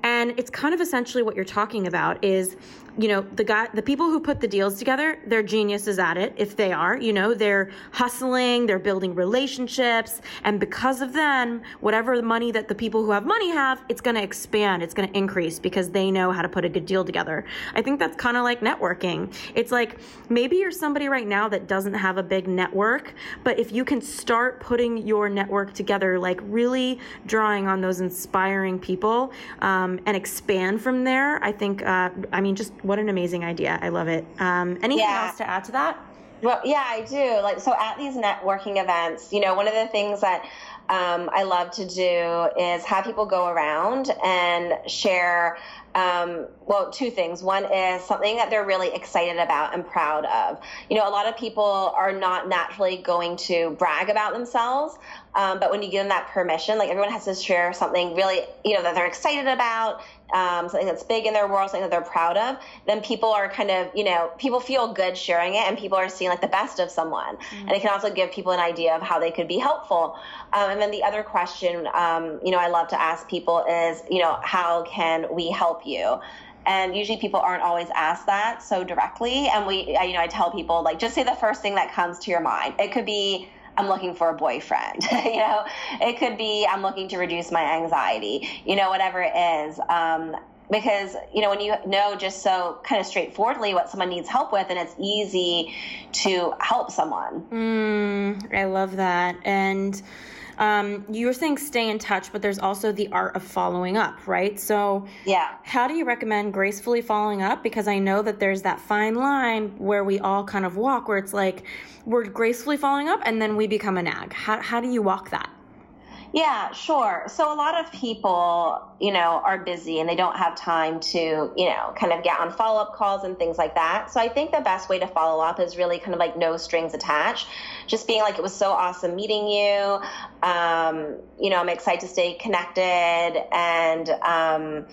And it's kind of essentially what you're talking about is you know the guy the people who put the deals together they're geniuses at it if they are you know they're hustling they're building relationships and because of them whatever the money that the people who have money have it's going to expand it's going to increase because they know how to put a good deal together. I think that's kind of like networking. It's like maybe you're somebody right now that doesn't have a big network but if you can start putting your network together like really drawing on those inspiring people um, and expand from there i think uh, i mean just what an amazing idea. I love it. Um, anything yeah. else to add to that? Well, yeah, I do. Like, so at these networking events, you know, one of the things that um, I love to do is have people go around and share um, well, two things. One is something that they're really excited about and proud of. You know, a lot of people are not naturally going to brag about themselves, um, but when you give them that permission, like everyone has to share something really, you know, that they're excited about, um, something that's big in their world, something that they're proud of, then people are kind of, you know, people feel good sharing it and people are seeing like the best of someone. Mm-hmm. And it can also give people an idea of how they could be helpful. Um, and then the other question, um, you know, I love to ask people is, you know, how can we help you? and usually people aren't always asked that so directly and we you know i tell people like just say the first thing that comes to your mind it could be I'm looking for a boyfriend. you know, it could be I'm looking to reduce my anxiety. You know, whatever it is. Um, because you know when you know just so kind of straightforwardly what someone needs help with and it's easy to help someone mm, i love that and um, you were saying stay in touch, but there's also the art of following up, right? So, yeah. How do you recommend gracefully following up? Because I know that there's that fine line where we all kind of walk, where it's like we're gracefully following up and then we become a nag. How, how do you walk that? Yeah, sure. So a lot of people, you know, are busy and they don't have time to, you know, kind of get on follow up calls and things like that. So I think the best way to follow up is really kind of like no strings attached. Just being like, it was so awesome meeting you. Um, you know, I'm excited to stay connected and, um,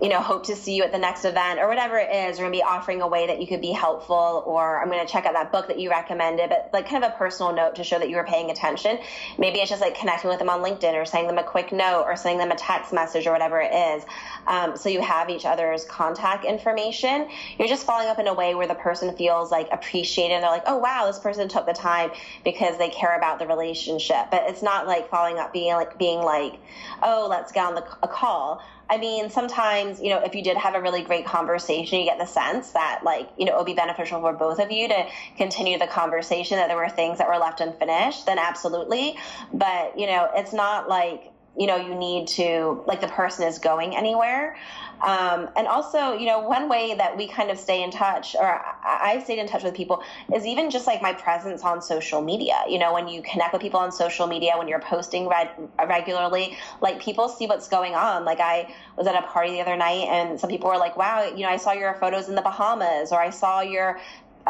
you know, hope to see you at the next event or whatever it is. We're going to be offering a way that you could be helpful, or I'm going to check out that book that you recommended, but like kind of a personal note to show that you were paying attention. Maybe it's just like connecting with them on LinkedIn or sending them a quick note or sending them a text message or whatever it is. Um, so you have each other's contact information. You're just following up in a way where the person feels like appreciated. They're like, oh, wow, this person took the time because they care about the relationship. But it's not like following up being like, being like, oh, let's get on the, a call. I mean, sometimes, you know, if you did have a really great conversation, you get the sense that, like, you know, it would be beneficial for both of you to continue the conversation, that there were things that were left unfinished, then absolutely. But, you know, it's not like, you know, you need to, like, the person is going anywhere. Um, and also, you know, one way that we kind of stay in touch, or I, have stayed in touch with people, is even just like my presence on social media. You know, when you connect with people on social media, when you're posting reg- regularly, like people see what's going on. Like I was at a party the other night, and some people were like, "Wow, you know, I saw your photos in the Bahamas, or I saw your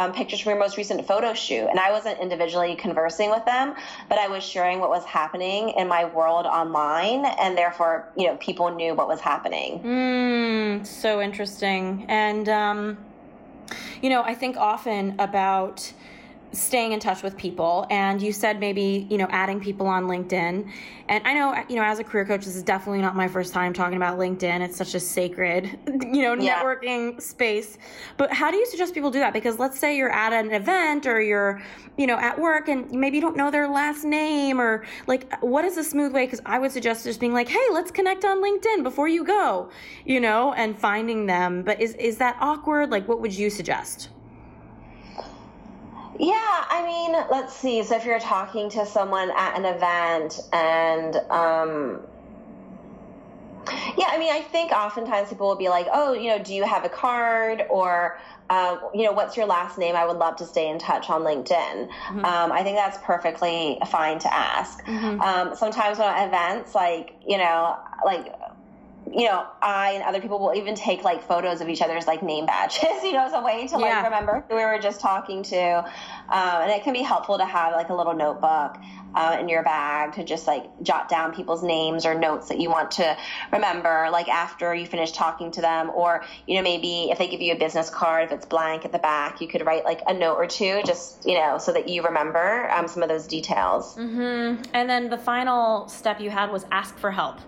um, pictures from your most recent photo shoot. And I wasn't individually conversing with them, but I was sharing what was happening in my world online. And therefore, you know, people knew what was happening. Mm, so interesting. And, um, you know, I think often about staying in touch with people and you said maybe you know adding people on linkedin. And i know you know as a career coach this is definitely not my first time talking about linkedin. It's such a sacred you know yeah. networking space. But how do you suggest people do that? Because let's say you're at an event or you're you know at work and maybe you don't know their last name or like what is a smooth way? Because i would suggest just being like hey let's connect on linkedin before you go you know and finding them. But is is that awkward? Like what would you suggest yeah, I mean, let's see. So if you're talking to someone at an event and, um, yeah, I mean, I think oftentimes people will be like, oh, you know, do you have a card? Or, um, you know, what's your last name? I would love to stay in touch on LinkedIn. Mm-hmm. Um, I think that's perfectly fine to ask. Mm-hmm. Um, sometimes when at events, like, you know, like you know, I and other people will even take like photos of each other's like name badges, you know, as a way to like yeah. remember who we were just talking to. Um, and it can be helpful to have like a little notebook uh, in your bag to just like jot down people's names or notes that you want to remember, like after you finish talking to them. Or, you know, maybe if they give you a business card, if it's blank at the back, you could write like a note or two just, you know, so that you remember um, some of those details. Mm-hmm. And then the final step you had was ask for help.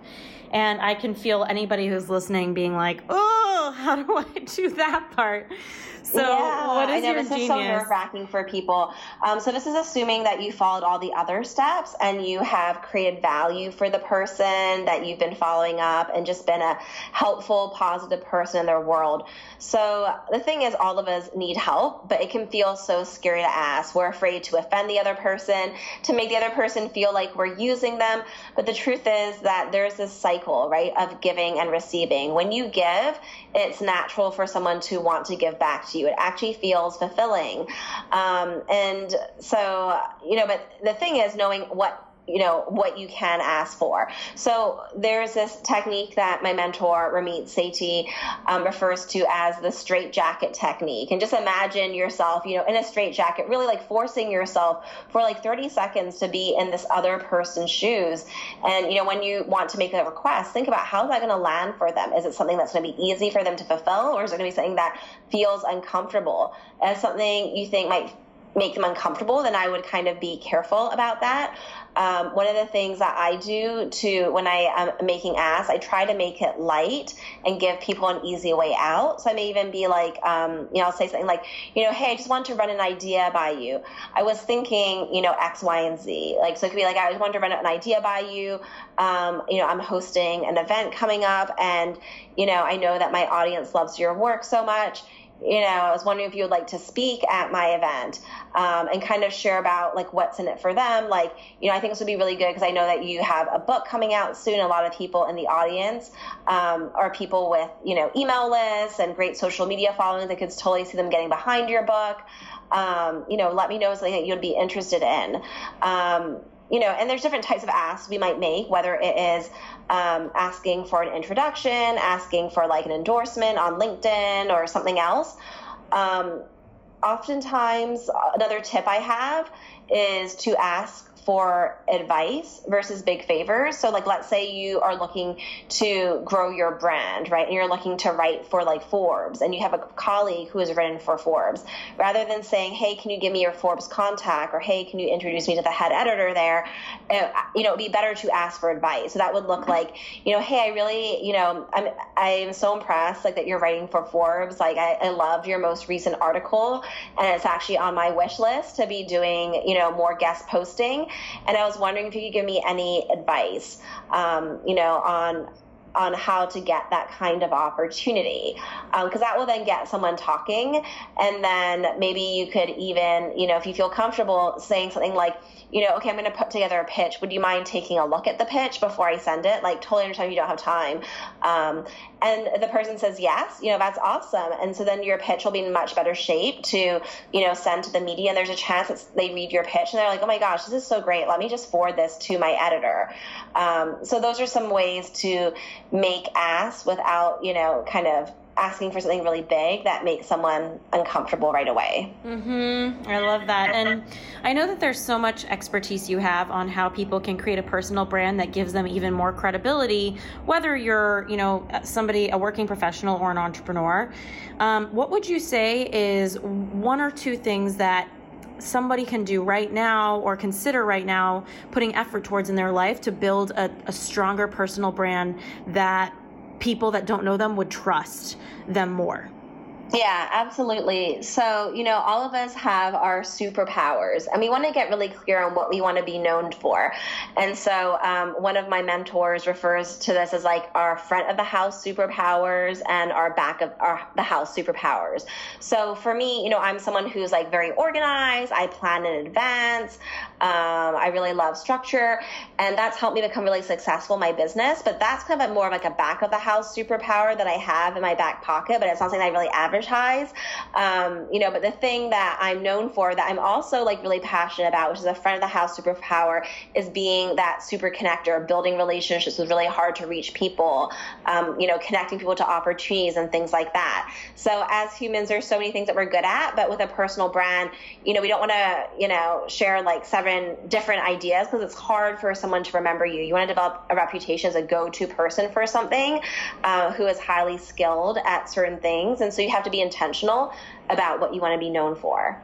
And I can feel anybody who's listening being like, oh, how do I do that part? So yeah, what is I know, your this genius? is so nerve wracking for people. Um, so this is assuming that you followed all the other steps and you have created value for the person that you've been following up and just been a helpful, positive person in their world. So the thing is, all of us need help, but it can feel so scary to ask. We're afraid to offend the other person, to make the other person feel like we're using them. But the truth is that there's this cycle, right, of giving and receiving. When you give, it's natural for someone to want to give back to you. It actually feels fulfilling. Um, and so, you know, but the thing is knowing what you know what you can ask for. So there's this technique that my mentor Ramit Sethi um, refers to as the straight jacket technique. And just imagine yourself, you know, in a straight jacket, really like forcing yourself for like 30 seconds to be in this other person's shoes. And you know, when you want to make a request, think about how is that going to land for them? Is it something that's going to be easy for them to fulfill, or is it going to be something that feels uncomfortable? As something you think might make them uncomfortable, then I would kind of be careful about that. Um, one of the things that I do to when I am making asks, I try to make it light and give people an easy way out. So I may even be like, um, you know, I'll say something like, you know, hey, I just want to run an idea by you. I was thinking, you know, X, Y, and Z. Like, so it could be like, I just want to run an idea by you. Um, you know, I'm hosting an event coming up, and you know, I know that my audience loves your work so much you know, I was wondering if you would like to speak at my event um, and kind of share about like what's in it for them. Like, you know, I think this would be really good because I know that you have a book coming out soon. A lot of people in the audience um, are people with, you know, email lists and great social media followings. I could totally see them getting behind your book. Um, you know, let me know something that you'd be interested in. Um, you know, and there's different types of asks we might make, whether it is um, asking for an introduction, asking for like an endorsement on LinkedIn or something else. Um, oftentimes, another tip I have is to ask for advice versus big favors. So, like, let's say you are looking to grow your brand, right? And you're looking to write for like Forbes, and you have a colleague who has written for Forbes. Rather than saying, "Hey, can you give me your Forbes contact?" or "Hey, can you introduce me to the head editor there?" Uh, you know, it'd be better to ask for advice. So that would look like, you know, "Hey, I really, you know, I'm I'm so impressed like that you're writing for Forbes. Like, I, I loved your most recent article, and it's actually on my wish list to be doing, you know, more guest posting." And I was wondering if you could give me any advice, um, you know, on on how to get that kind of opportunity because um, that will then get someone talking and then maybe you could even you know if you feel comfortable saying something like you know, okay, I'm going to put together a pitch. Would you mind taking a look at the pitch before I send it? Like, totally understand you don't have time. Um, and the person says yes, you know, that's awesome. And so then your pitch will be in much better shape to, you know, send to the media. And there's a chance that they read your pitch and they're like, oh my gosh, this is so great. Let me just forward this to my editor. Um, so those are some ways to make ask without, you know, kind of asking for something really big that makes someone uncomfortable right away. Mm-hmm. I love that. And I know that there's so much expertise you have on how people can create a personal brand that gives them even more credibility, whether you're, you know, somebody, a working professional or an entrepreneur. Um, what would you say is one or two things that somebody can do right now or consider right now putting effort towards in their life to build a, a stronger personal brand that people that don't know them would trust them more. Yeah, absolutely. So, you know, all of us have our superpowers, and we want to get really clear on what we want to be known for. And so, um, one of my mentors refers to this as like our front of the house superpowers and our back of our, the house superpowers. So, for me, you know, I'm someone who's like very organized. I plan in advance. Um, I really love structure, and that's helped me become really successful in my business. But that's kind of a more of like a back of the house superpower that I have in my back pocket, but it's not something I really advertise. Um, you know, but the thing that I'm known for that I'm also like really passionate about, which is a front of the house superpower, is being that super connector, building relationships with really hard to reach people, um, you know, connecting people to opportunities and things like that. So as humans, there's so many things that we're good at, but with a personal brand, you know, we don't want to, you know, share like seven different ideas because it's hard for someone to remember you. You want to develop a reputation as a go-to person for something uh, who is highly skilled at certain things. And so you have to be intentional about what you want to be known for.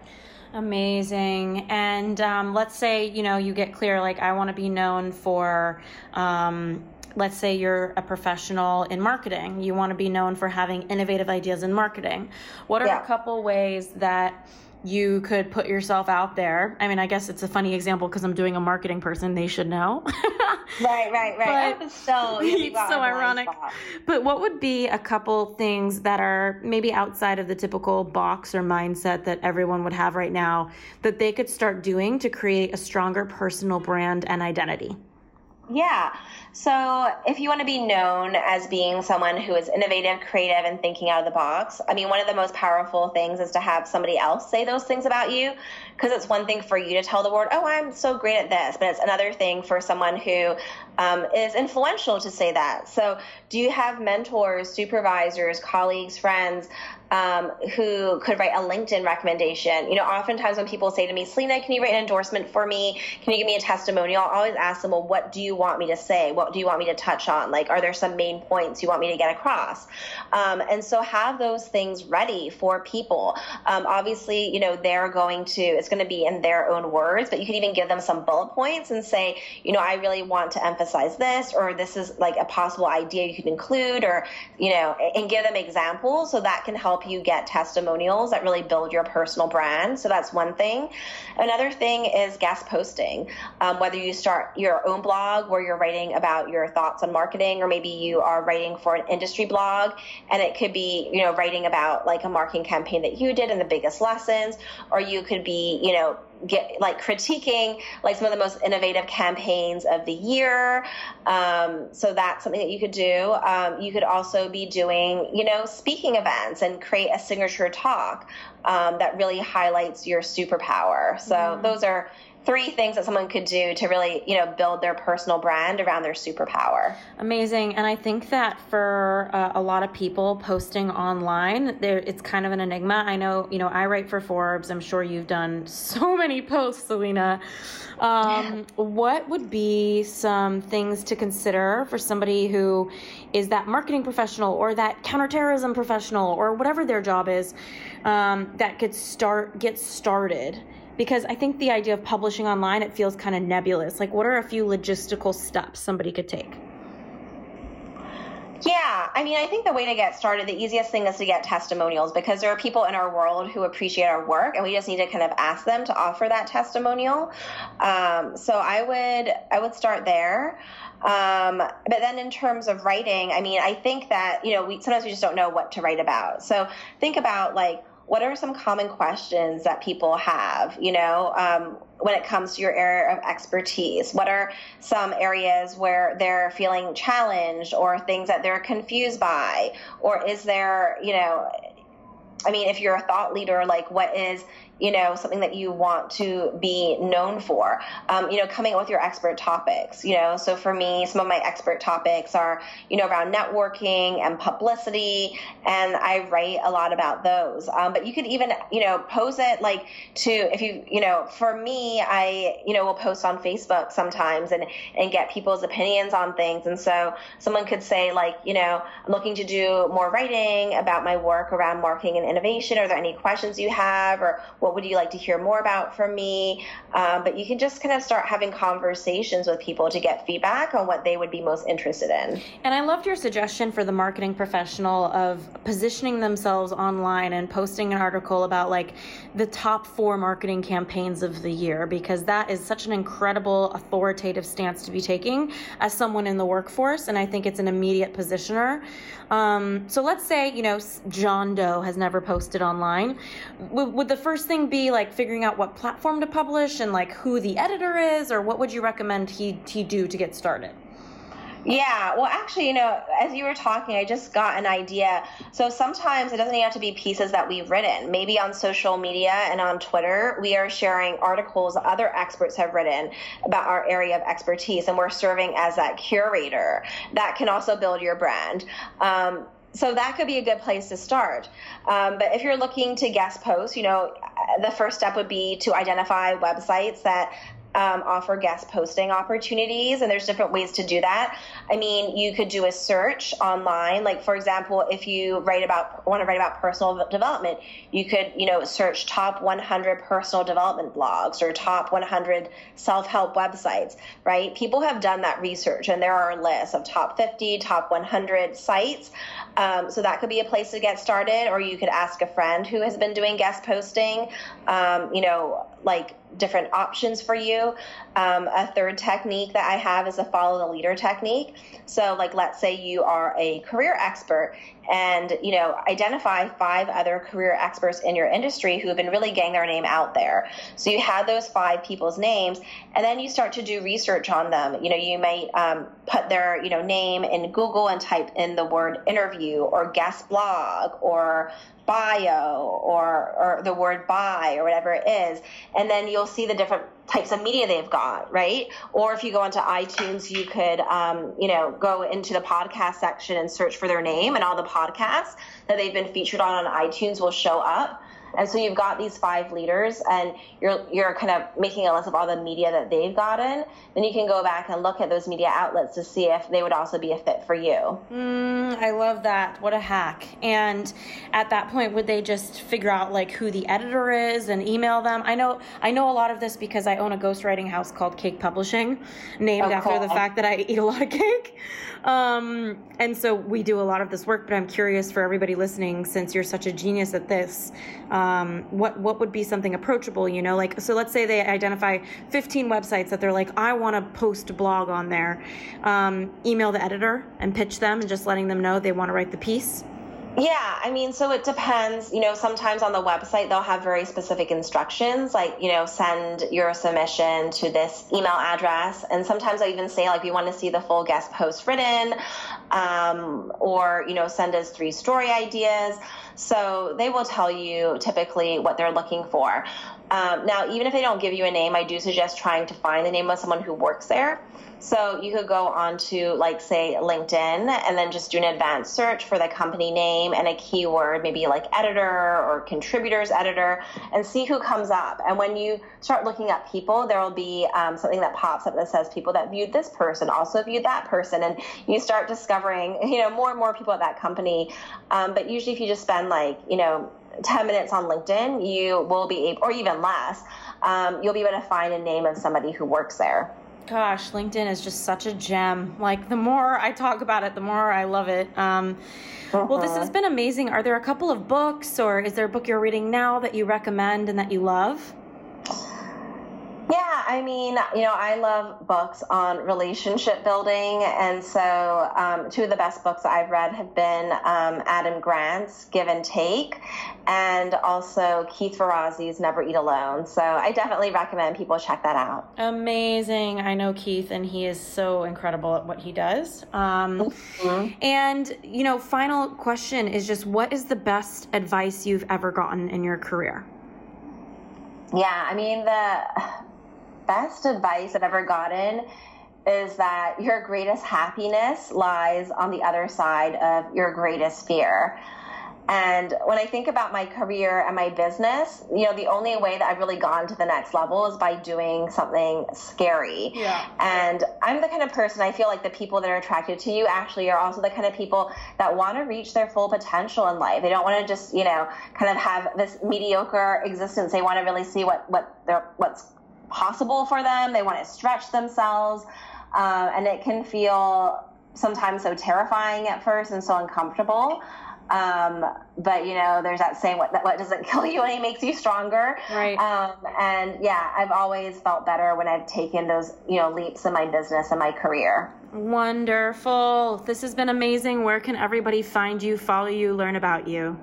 Amazing. And um, let's say, you know, you get clear, like, I want to be known for, um, let's say you're a professional in marketing. You want to be known for having innovative ideas in marketing. What are yeah. a couple ways that you could put yourself out there. I mean, I guess it's a funny example because I'm doing a marketing person. They should know. right, right, right. But so so ironic. But what would be a couple things that are maybe outside of the typical box or mindset that everyone would have right now that they could start doing to create a stronger personal brand and identity? Yeah. So, if you want to be known as being someone who is innovative, creative, and thinking out of the box, I mean, one of the most powerful things is to have somebody else say those things about you. Because it's one thing for you to tell the world, oh, I'm so great at this, but it's another thing for someone who um, is influential to say that. So, do you have mentors, supervisors, colleagues, friends um, who could write a LinkedIn recommendation. You know, oftentimes when people say to me, Selena, can you write an endorsement for me? Can you give me a testimonial? I'll always ask them, well, what do you want me to say? What do you want me to touch on? Like, are there some main points you want me to get across? Um, and so have those things ready for people. Um, obviously, you know, they're going to, it's going to be in their own words, but you could even give them some bullet points and say, you know, I really want to emphasize this, or this is like a possible idea you could include, or, you know, and give them examples so that can help help you get testimonials that really build your personal brand. So that's one thing. Another thing is guest posting. Um, whether you start your own blog blog where you're writing about your thoughts on marketing, or maybe you are writing for an industry blog, and it could be, you know, writing about like a marketing campaign that you did and the biggest lessons, or you could be, you know, get like critiquing like some of the most innovative campaigns of the year. Um, so that's something that you could do. Um, you could also be doing, you know, speaking events and create a signature talk um, that really highlights your superpower. So mm. those are three things that someone could do to really, you know, build their personal brand around their superpower. Amazing. And I think that for uh, a lot of people posting online, there it's kind of an enigma. I know, you know, I write for Forbes. I'm sure you've done so many posts, Selena. Um, what would be some things to consider for somebody who is that marketing professional or that counterterrorism professional or whatever their job is um, that could start get started? Because I think the idea of publishing online it feels kind of nebulous. Like what are a few logistical steps somebody could take? Yeah, I mean, I think the way to get started, the easiest thing is to get testimonials because there are people in our world who appreciate our work, and we just need to kind of ask them to offer that testimonial. Um, so I would I would start there. Um, but then in terms of writing, I mean, I think that you know we sometimes we just don't know what to write about. So think about like what are some common questions that people have, you know, um, when it comes to your area of expertise? What are some areas where they're feeling challenged or things that they're confused by? Or is there, you know, I mean, if you're a thought leader, like what is, you know, something that you want to be known for. Um, you know, coming up with your expert topics, you know. So for me, some of my expert topics are, you know, around networking and publicity, and I write a lot about those. Um, but you could even, you know, pose it like to, if you, you know, for me, I, you know, will post on Facebook sometimes and, and get people's opinions on things. And so someone could say, like, you know, I'm looking to do more writing about my work around marketing and innovation. Are there any questions you have? Or what would you like to hear more about from me? Um, but you can just kind of start having conversations with people to get feedback on what they would be most interested in. And I loved your suggestion for the marketing professional of positioning themselves online and posting an article about like the top four marketing campaigns of the year, because that is such an incredible authoritative stance to be taking as someone in the workforce. And I think it's an immediate positioner. Um, so let's say, you know, John Doe has never posted online. Would, the first thing thing be like figuring out what platform to publish and like who the editor is, or what would you recommend he he do to get started? Yeah, well, actually, you know, as you were talking, I just got an idea. So sometimes it doesn't even have to be pieces that we've written. Maybe on social media and on Twitter, we are sharing articles other experts have written about our area of expertise, and we're serving as that curator. That can also build your brand. Um, so that could be a good place to start. Um, but if you're looking to guest post, you know, the first step would be to identify websites that um, offer guest posting opportunities, and there's different ways to do that. I mean, you could do a search online, like for example, if you write about want to write about personal development, you could you know search top 100 personal development blogs or top 100 self-help websites. Right? People have done that research, and there are lists of top 50, top 100 sites. Um, so that could be a place to get started, or you could ask a friend who has been doing guest posting. Um, you know, like different options for you. Um, a third technique that I have is a follow the leader technique. So, like, let's say you are a career expert and, you know, identify five other career experts in your industry who have been really getting their name out there. So, you have those five people's names, and then you start to do research on them. You know, you might um, put their, you know, name in Google and type in the word interview or guest blog or bio or or the word buy or whatever it is and then you'll see the different types of media they've got right? Or if you go onto itunes you could um, you know go into the podcast section and search for their name and all the podcasts that they've been featured on on itunes will show up and so you've got these five leaders, and you're you're kind of making a list of all the media that they've gotten. Then you can go back and look at those media outlets to see if they would also be a fit for you. Mm, I love that. What a hack! And at that point, would they just figure out like who the editor is and email them? I know I know a lot of this because I own a ghostwriting house called Cake Publishing, named oh, after the fact that I eat a lot of cake. Um, and so we do a lot of this work. But I'm curious for everybody listening, since you're such a genius at this um, what what would be something approachable? You know, like so. Let's say they identify 15 websites that they're like, I want to post a blog on there. Um, email the editor and pitch them, and just letting them know they want to write the piece. Yeah, I mean, so it depends. You know, sometimes on the website they'll have very specific instructions, like, you know, send your submission to this email address. And sometimes I even say, like, we want to see the full guest post written, um, or, you know, send us three story ideas. So they will tell you typically what they're looking for. Um, now, even if they don't give you a name, I do suggest trying to find the name of someone who works there. So you could go on to, like, say, LinkedIn and then just do an advanced search for the company name and a keyword, maybe like editor or contributors editor, and see who comes up. And when you start looking at people, there will be um, something that pops up that says people that viewed this person also viewed that person. And you start discovering, you know, more and more people at that company. Um, but usually, if you just spend like, you know, 10 minutes on LinkedIn, you will be able, or even less, um, you'll be able to find a name of somebody who works there. Gosh, LinkedIn is just such a gem. Like the more I talk about it, the more I love it. Um, uh-huh. Well, this has uh-huh. been amazing. Are there a couple of books, or is there a book you're reading now that you recommend and that you love? I mean, you know, I love books on relationship building. And so, um, two of the best books I've read have been um, Adam Grant's Give and Take and also Keith Ferrazzi's Never Eat Alone. So, I definitely recommend people check that out. Amazing. I know Keith, and he is so incredible at what he does. Um, mm-hmm. And, you know, final question is just what is the best advice you've ever gotten in your career? Yeah, I mean, the best advice I've ever gotten is that your greatest happiness lies on the other side of your greatest fear. And when I think about my career and my business, you know, the only way that I've really gone to the next level is by doing something scary. Yeah. And I'm the kind of person I feel like the people that are attracted to you actually are also the kind of people that want to reach their full potential in life. They don't want to just, you know, kind of have this mediocre existence. They want to really see what what they're what's possible for them. They want to stretch themselves. Uh, and it can feel sometimes so terrifying at first and so uncomfortable. Um, but you know, there's that saying, what, what doesn't kill you only makes you stronger. Right. Um, and yeah, I've always felt better when I've taken those, you know, leaps in my business and my career. Wonderful. This has been amazing. Where can everybody find you, follow you, learn about you?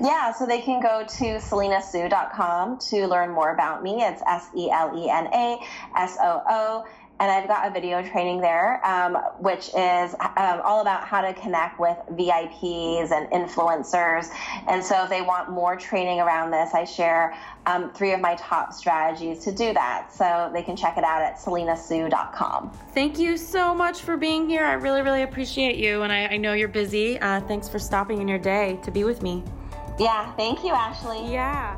Yeah, so they can go to selenasoo.com to learn more about me. It's S E L E N A S O O. And I've got a video training there, um, which is um, all about how to connect with VIPs and influencers. And so, if they want more training around this, I share um, three of my top strategies to do that. So, they can check it out at selenasoo.com. Thank you so much for being here. I really, really appreciate you. And I, I know you're busy. Uh, thanks for stopping in your day to be with me. Yeah, thank you, Ashley. Yeah.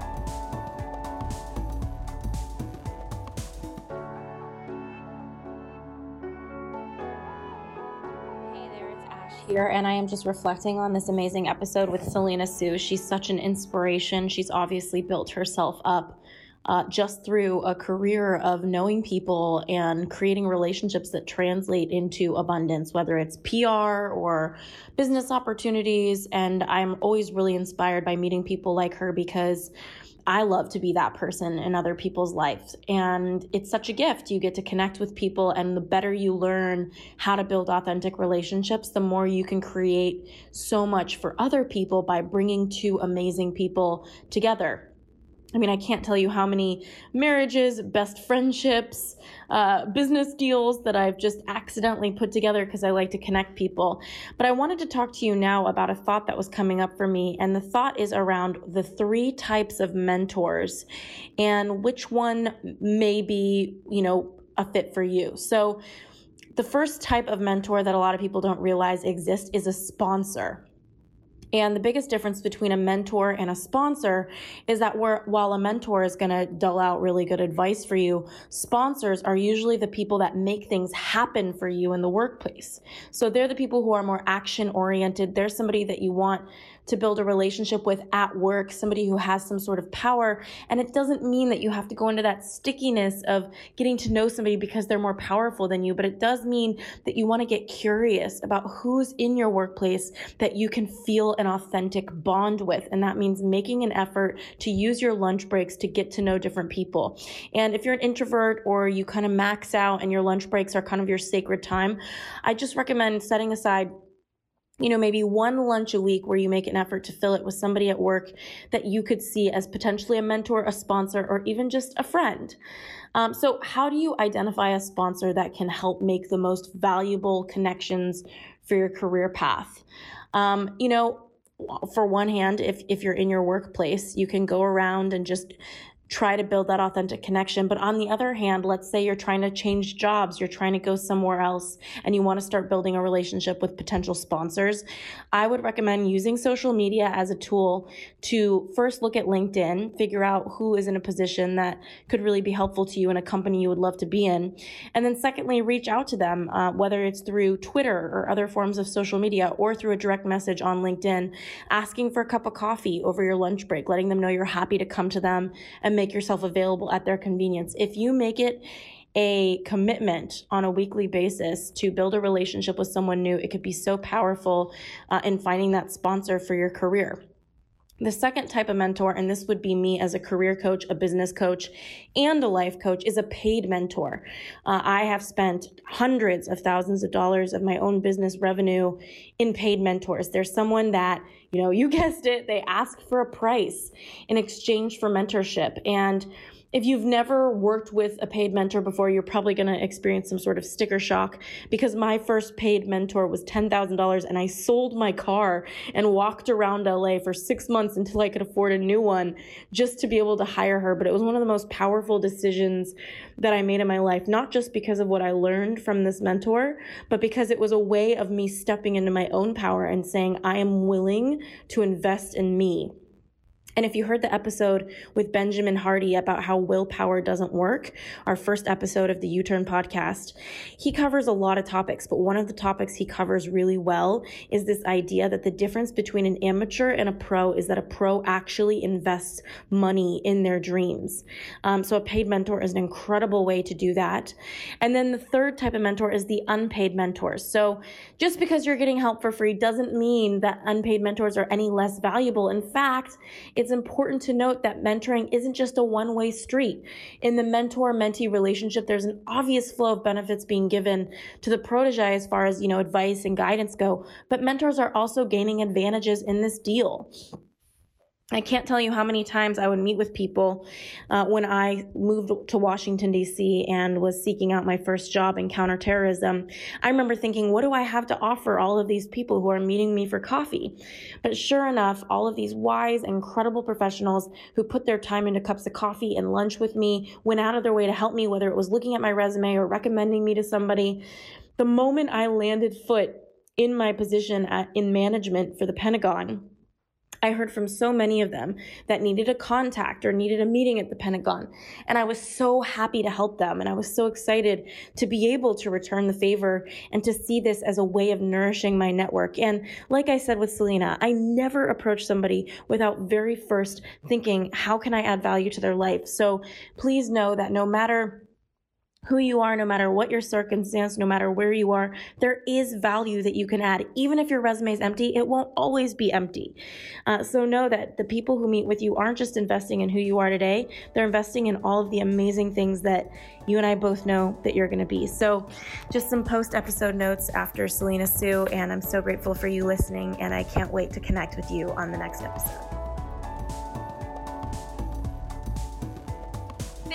Hey there, it's Ash here, and I am just reflecting on this amazing episode with Selena Soo. She's such an inspiration. She's obviously built herself up uh, just through a career of knowing people and creating relationships that translate into abundance, whether it's PR or business opportunities. And I'm always really inspired by meeting people like her because. I love to be that person in other people's lives. And it's such a gift. You get to connect with people, and the better you learn how to build authentic relationships, the more you can create so much for other people by bringing two amazing people together. I mean, I can't tell you how many marriages, best friendships, uh, business deals that I've just accidentally put together because I like to connect people. But I wanted to talk to you now about a thought that was coming up for me. And the thought is around the three types of mentors and which one may be, you know, a fit for you. So, the first type of mentor that a lot of people don't realize exists is a sponsor. And the biggest difference between a mentor and a sponsor is that while a mentor is going to dull out really good advice for you, sponsors are usually the people that make things happen for you in the workplace. So they're the people who are more action oriented. They're somebody that you want to build a relationship with at work, somebody who has some sort of power. And it doesn't mean that you have to go into that stickiness of getting to know somebody because they're more powerful than you, but it does mean that you want to get curious about who's in your workplace that you can feel an authentic bond with. And that means making an effort to use your lunch breaks to get to know different people. And if you're an introvert or you kind of max out and your lunch breaks are kind of your sacred time, I just recommend setting aside you know, maybe one lunch a week where you make an effort to fill it with somebody at work that you could see as potentially a mentor, a sponsor, or even just a friend. Um, so, how do you identify a sponsor that can help make the most valuable connections for your career path? Um, you know, for one hand, if, if you're in your workplace, you can go around and just try to build that authentic connection. But on the other hand, let's say you're trying to change jobs, you're trying to go somewhere else, and you want to start building a relationship with potential sponsors. I would recommend using social media as a tool to first look at LinkedIn, figure out who is in a position that could really be helpful to you in a company you would love to be in. And then, secondly, reach out to them, uh, whether it's through Twitter or other forms of social media or through a direct message on LinkedIn, asking for a cup of coffee over your lunch break, letting them know you're happy to come to them and make yourself available at their convenience. If you make it a commitment on a weekly basis to build a relationship with someone new, it could be so powerful uh, in finding that sponsor for your career. The second type of mentor, and this would be me as a career coach, a business coach, and a life coach, is a paid mentor. Uh, I have spent hundreds of thousands of dollars of my own business revenue in paid mentors. There's someone that, you know, you guessed it, they ask for a price in exchange for mentorship. And if you've never worked with a paid mentor before, you're probably going to experience some sort of sticker shock because my first paid mentor was $10,000 and I sold my car and walked around LA for six months until I could afford a new one just to be able to hire her. But it was one of the most powerful decisions that I made in my life, not just because of what I learned from this mentor, but because it was a way of me stepping into my own power and saying, I am willing to invest in me. And if you heard the episode with Benjamin Hardy about how willpower doesn't work, our first episode of the You Turn podcast, he covers a lot of topics, but one of the topics he covers really well is this idea that the difference between an amateur and a pro is that a pro actually invests money in their dreams. Um, so a paid mentor is an incredible way to do that. And then the third type of mentor is the unpaid mentors. So just because you're getting help for free doesn't mean that unpaid mentors are any less valuable. In fact, it's it's important to note that mentoring isn't just a one way street. In the mentor mentee relationship, there's an obvious flow of benefits being given to the protege as far as, you know, advice and guidance go, but mentors are also gaining advantages in this deal. I can't tell you how many times I would meet with people uh, when I moved to Washington, D.C., and was seeking out my first job in counterterrorism. I remember thinking, what do I have to offer all of these people who are meeting me for coffee? But sure enough, all of these wise, incredible professionals who put their time into cups of coffee and lunch with me went out of their way to help me, whether it was looking at my resume or recommending me to somebody. The moment I landed foot in my position at, in management for the Pentagon, I heard from so many of them that needed a contact or needed a meeting at the Pentagon. And I was so happy to help them. And I was so excited to be able to return the favor and to see this as a way of nourishing my network. And like I said with Selena, I never approach somebody without very first thinking, how can I add value to their life? So please know that no matter who you are, no matter what your circumstance, no matter where you are, there is value that you can add. Even if your resume is empty, it won't always be empty. Uh, so know that the people who meet with you aren't just investing in who you are today, they're investing in all of the amazing things that you and I both know that you're going to be. So, just some post episode notes after Selena Soo, and I'm so grateful for you listening, and I can't wait to connect with you on the next episode.